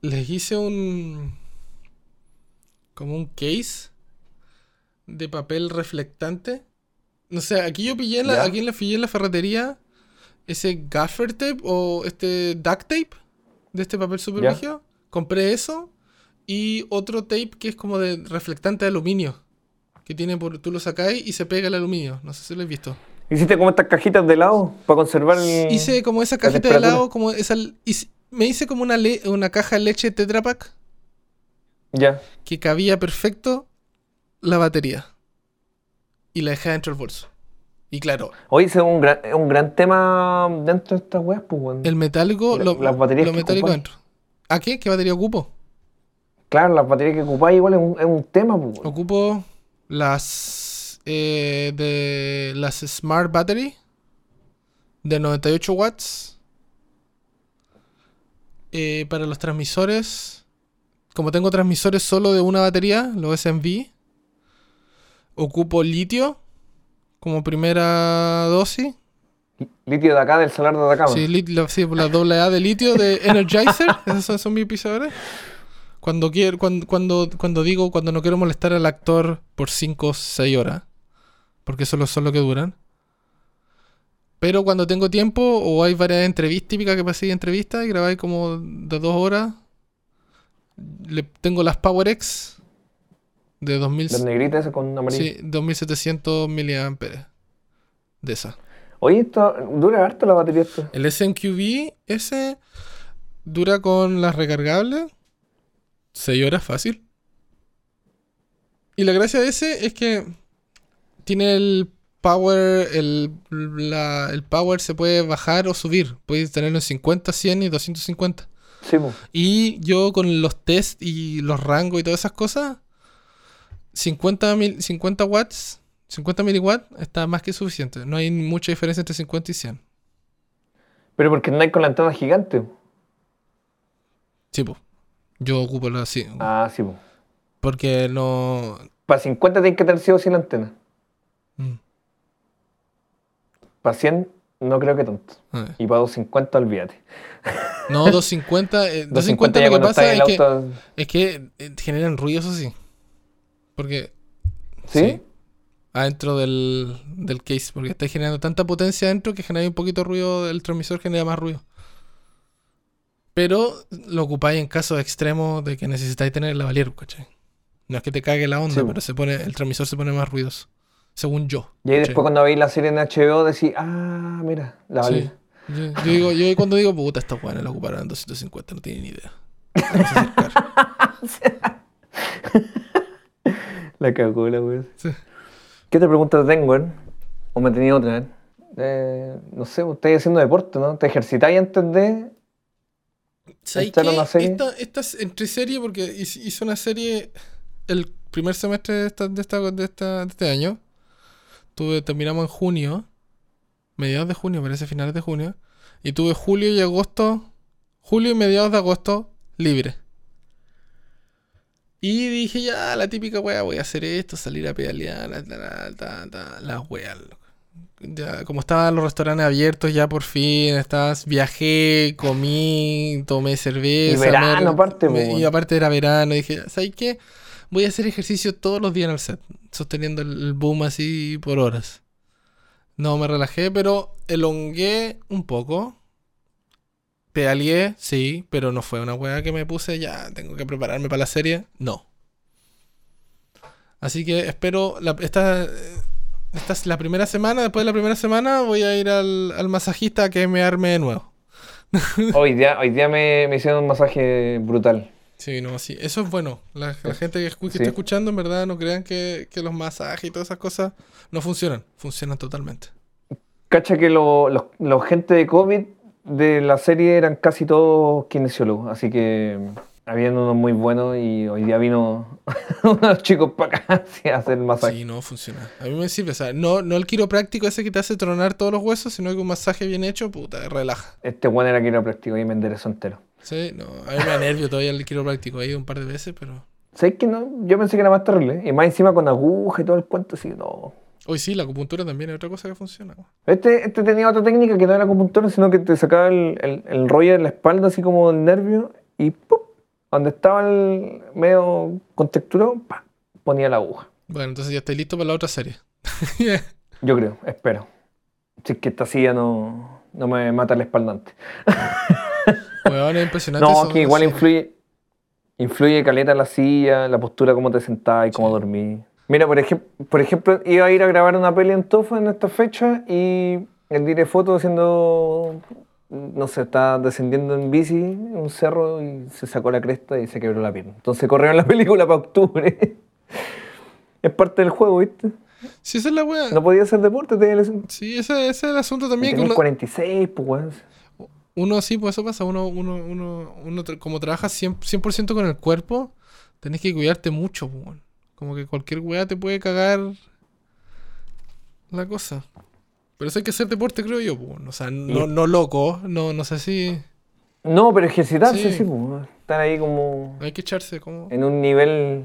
Speaker 1: les hice un. como un case de papel reflectante. No sé, aquí yo pillé en la,
Speaker 2: ¿Ya?
Speaker 1: aquí en la, pillé en la ferretería ese gaffer tape o este duct tape de este papel super. Compré eso y otro tape que es como de reflectante de aluminio. Que tiene por. Tú lo sacáis y se pega el aluminio. No sé si lo has visto.
Speaker 2: ¿Hiciste como estas cajitas de helado para conservar el.
Speaker 1: Hice como esa cajita de helado, como esa. hice- me hice como una, le- una caja de leche Tetra Pak
Speaker 2: Ya.
Speaker 1: que cabía perfecto la batería. Y la dejé dentro del bolso. Y claro,
Speaker 2: ese es un gran, un gran tema dentro de estas weas, pues,
Speaker 1: el metálico,
Speaker 2: La-
Speaker 1: lo,
Speaker 2: las baterías
Speaker 1: lo
Speaker 2: que
Speaker 1: metálico dentro. ¿A qué? ¿Qué batería ocupo?
Speaker 2: Claro, las baterías que ocupáis igual es un, es un tema, pues, weón.
Speaker 1: Ocupo las eh, de las Smart Battery de 98 watts. Eh, para los transmisores, como tengo transmisores solo de una batería, los SMV, ocupo litio como primera dosis.
Speaker 2: Litio de acá, del salar de Atacama.
Speaker 1: Sí, lit- la, sí, la doble A de litio de Energizer. Esos son, son mis pisadores. Cuando, quiero, cuando, cuando, cuando digo, cuando no quiero molestar al actor por 5 o 6 horas. Porque eso son lo que duran. Pero cuando tengo tiempo o hay varias entrevistas típicas que pasé entrevistas y grabáis como de 2 horas. Le, tengo las PowerX de 2000,
Speaker 2: Las negritas con amarillo.
Speaker 1: sí, 2700 mAh. De esa.
Speaker 2: Oye, esto dura harto la batería esta.
Speaker 1: El SMQB, ese dura con las recargables 6 horas fácil. Y la gracia de ese es que tiene el power, el, la- el power se puede bajar o subir. Puedes tenerlo en 50, 100 y 250.
Speaker 2: Sí.
Speaker 1: Y yo con los test y los rangos y todas esas cosas, 50, mil, 50 watts, 50 miliwatts está más que suficiente. No hay mucha diferencia entre 50 y 100.
Speaker 2: Pero porque no hay con la antena gigante.
Speaker 1: Sí, po. Yo ocupo la así.
Speaker 2: Ah, sí, pues.
Speaker 1: Porque no.
Speaker 2: Para 50 tienes que tener sí o sí la antena.
Speaker 1: mm,
Speaker 2: Para 100 no creo que tanto. Y para 250 olvídate.
Speaker 1: No, 250. eh, 250
Speaker 2: 250 ya
Speaker 1: lo que pasa es que, es que eh, generan ruido, eso sí. Porque.
Speaker 2: ¿Sí?
Speaker 1: Adentro del, del case. Porque está generando tanta potencia adentro que genera un poquito de ruido. El transmisor genera más ruido. Pero lo ocupáis en casos extremos de que necesitáis tener la valier, ¿cachai? No es que te cague la onda,
Speaker 2: Sí,
Speaker 1: pero se pone, el transmisor se pone más ruidoso. Según yo.
Speaker 2: Y ahí
Speaker 1: ¿cachai?
Speaker 2: después cuando veis la serie en HBO decís, ah, mira, la
Speaker 1: Sí.
Speaker 2: valía.
Speaker 1: Yo, yo digo, yo cuando digo, puta, esta weá la ocuparán en 250, no tiene ni idea. Acercar.
Speaker 2: La cagó la wea.
Speaker 1: Sí.
Speaker 2: ¿Qué otra pregunta te tengo, weón? ¿O me tenía otra? eh? Eh, no sé, estáis haciendo deporte, ¿no? ¿Te ejercitáis antes de...?
Speaker 1: ¿Sabes
Speaker 2: ¿Esta era
Speaker 1: qué?
Speaker 2: una serie?
Speaker 1: Esta, esta es entre serie porque hice hice una serie el primer semestre de, esta, de, esta, de, esta- de este año. Tuve, terminamos en junio. Mediados de junio, parece finales de junio. Y tuve julio y agosto. Julio y mediados de agosto libre. Y dije, ya, la típica wea, voy a hacer esto, salir a pedalear, la, la, la, loco. ya, como estaban los restaurantes abiertos ya por fin, estabas, viajé, comí, tomé cerveza.
Speaker 2: Y verano
Speaker 1: me-
Speaker 2: aparte,
Speaker 1: me- y aparte era verano, dije, ¿sabes qué? Voy a hacer ejercicio todos los días en el set, sosteniendo el boom así por horas. No me relajé, pero elongué un poco. Pedaleé, sí, pero no fue una weá que me puse, ya, tengo que prepararme para la serie. No. Así que espero, la, esta, esta es la primera semana, después de la primera semana voy a ir al, al masajista que me arme de nuevo.
Speaker 2: Hoy día, hoy día me, me hicieron un masaje brutal.
Speaker 1: Sí, no, sí, eso es bueno. La, la gente que, escu- que
Speaker 2: Sí.
Speaker 1: está escuchando, en verdad, no crean que, que los masajes y todas esas cosas no funcionan. Funcionan totalmente.
Speaker 2: Cacha que lo- los, los gente de COVID de la serie eran casi todos kinesiólogos, así que habían unos muy buenos y hoy día vino uno de los chicos para acá a hacer masaje.
Speaker 1: Sí, no funciona. A mí me sirve. O sea, no, no el quiropráctico ese que te hace tronar todos los huesos, sino que un masaje bien hecho, puta, relaja.
Speaker 2: Este bueno era quiropráctico y me enderezó entero.
Speaker 1: Sí, no, a mí me da nervio todavía el quiropráctico. He ido un par de veces, pero.
Speaker 2: ¿Sabes que no? Yo pensé que era más terrible. Y más encima con aguja y todo el cuento, así no.
Speaker 1: Hoy sí, la acupuntura también es otra cosa que funciona.
Speaker 2: Este, este tenía otra técnica que no era acupuntura, sino que te sacaba el, el, el rollo de la espalda, así como el nervio, y ¡pum! donde estaba el medio contexturado, ¡pa! ponía la aguja.
Speaker 1: Bueno, entonces ya estoy listo para la otra serie.
Speaker 2: Yo creo, espero. Si es que esta silla no, no me mata el espalda antes.
Speaker 1: Weón, es impresionante.
Speaker 2: No, que igual influye, influye caleta la silla, la postura, cómo te sentás y cómo
Speaker 1: Sí.
Speaker 2: dormís. Mira, por, ejem- por ejemplo, iba a ir a grabar una peli en Tofa en esta fecha y el diré foto haciendo, no sé, está descendiendo en bici en un cerro y se sacó la cresta y se quebró la pierna. Entonces corrieron la película para octubre. es parte del juego, ¿viste?
Speaker 1: Sí, esa es la weá.
Speaker 2: No podía hacer deporte, tenía lesión.
Speaker 1: Sí, ese, ese es el asunto también. Uno,
Speaker 2: 46, pues, weón.
Speaker 1: uno sí, pues eso pasa. Uno, uno, uno, uno como trabaja 100%, 100 con el cuerpo, tenés que cuidarte mucho, pues, weón. Como que cualquier weá te puede cagar la cosa. Pero eso hay que hacer deporte, creo yo, weón. O sea, no, no loco, no, no sé si.
Speaker 2: No, pero ejercitarse,
Speaker 1: Sí.
Speaker 2: sí, pues. Estar ahí como
Speaker 1: Hay que echarse como.
Speaker 2: en un nivel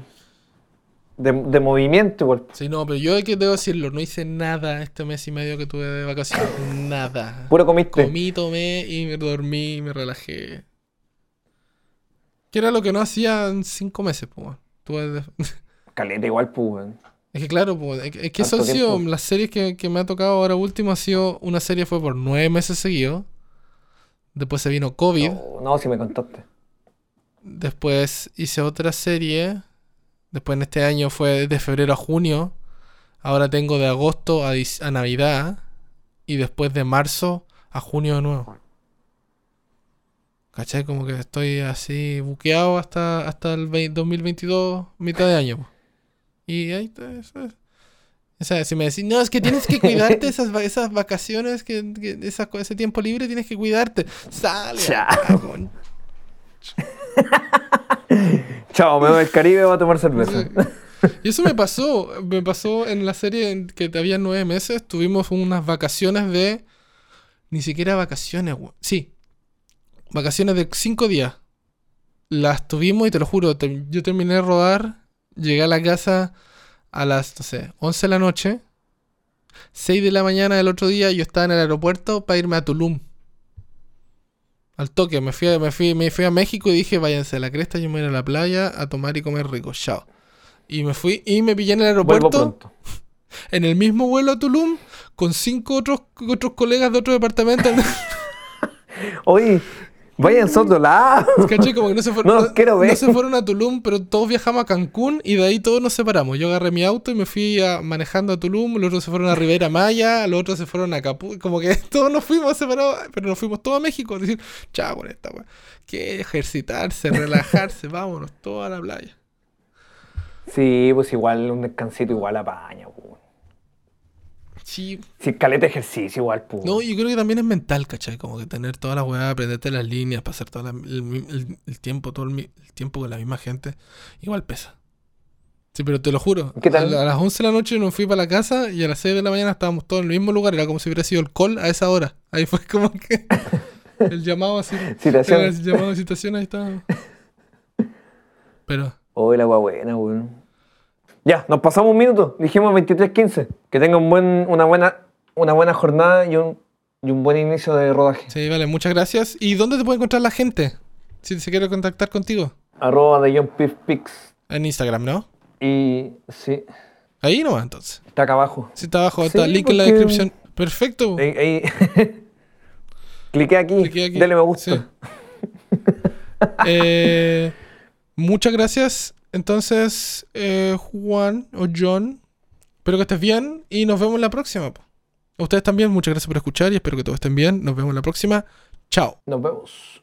Speaker 2: de, de movimiento igual.
Speaker 1: Sí, no, pero yo hay que debo decirlo, no hice nada este mes y medio que tuve de vacaciones. Nada.
Speaker 2: Puro comiste.
Speaker 1: Comí, tomé y me dormí, me relajé. Que era lo que no hacía en cinco meses, pues. Tuve de-
Speaker 2: Caleta igual, pues, weón.
Speaker 1: Es que claro, pues, es que- es que eso han sido las series que, que me ha tocado ahora último. Ha sido una serie fue por nueve meses seguidos. Después se vino COVID.
Speaker 2: No, no, si me contaste.
Speaker 1: Después hice otra serie. Después en este año fue de febrero a junio. Ahora tengo de agosto a, a Navidad. Y después de marzo a junio de nuevo. ¿Cachai? Como que estoy así buqueado hasta, hasta el vei- 2022, mitad de año. Y ahí está, eso es. O sea, si me decís, no, es que tienes que cuidarte esas, esas vacaciones, que, que esas ese tiempo libre tienes que cuidarte. Sale. Con-
Speaker 2: Chao, me voy al Caribe voy a tomar cerveza.
Speaker 1: Y eso me pasó, me pasó en la serie en que había nueve meses, tuvimos unas vacaciones de... Ni siquiera vacaciones, we- sí. Vacaciones de cinco días. Las tuvimos y te lo juro, te- yo terminé de rodar, llegué a la casa a las, no sé, 11 de la noche. 6 de la mañana del otro día yo estaba en el aeropuerto para irme a Tulum. Al toque, me fui, a, me, fui, me fui a México y dije, váyanse a la cresta, yo me voy a la playa a tomar y comer rico, chao. Y me fui y me pillé en el aeropuerto, en el mismo vuelo a Tulum, con cinco otros, otros colegas de otro departamento.
Speaker 2: Oye, vayan a otro.
Speaker 1: Como que no se, fueron,
Speaker 2: No quiero ver.
Speaker 1: no se fueron a Tulum, pero todos viajamos a Cancún y de ahí todos nos separamos. Yo agarré mi auto y me fui a- manejando a Tulum, los otros se fueron a Rivera Maya, los otros se fueron a Acapulco. Como que todos nos fuimos separados, pero nos fuimos todos a México. Decir, chao con esta weá. Que ejercitarse, relajarse, vámonos todos a la playa.
Speaker 2: Sí, pues igual un descansito igual apaña, pues.
Speaker 1: Sí,
Speaker 2: Si caleta ejercicio igual, pues.
Speaker 1: No, yo creo que también es mental, ¿cachai? Como que tener todas las weas, aprenderte las líneas, pasar todo el, mi- el- el tiempo, todo el, tiempo con la misma gente, igual pesa. Sí, pero te lo juro.
Speaker 2: ¿Qué tal?
Speaker 1: A, la- a las 11 de la noche nos fui para la casa y a las 6 de la mañana estábamos todos en el mismo lugar. Era como si hubiera sido el call a esa hora. Ahí fue como que el llamado así.
Speaker 2: Citación.
Speaker 1: El llamado de citación, ahí estaba. Pero,
Speaker 2: Oh, la agua buena, weón. Ya, nos pasamos un minuto. Dijimos 23.15. Que tengan un buen, una buena una buena jornada y un, y un buen inicio de rodaje.
Speaker 1: Sí, vale, muchas gracias. ¿Y dónde te puede encontrar la gente? Si se quiere contactar contigo.
Speaker 2: Arroba de John Pix.
Speaker 1: En Instagram, ¿no?
Speaker 2: Y sí,
Speaker 1: Ahí nomás, entonces.
Speaker 2: está acá abajo.
Speaker 1: Si está abajo, está
Speaker 2: Sí,
Speaker 1: link en la descripción. Perfecto.
Speaker 2: Ahí, ahí. Cliqué aquí,
Speaker 1: Cliqué aquí,
Speaker 2: dale me gusta.
Speaker 1: sí. Eh, muchas gracias. Entonces, eh, Juan o John, espero que estés bien y nos vemos la próxima. ustedes también, muchas gracias por escuchar y espero que todos estén bien. Nos vemos la próxima. Chao.
Speaker 2: Nos vemos.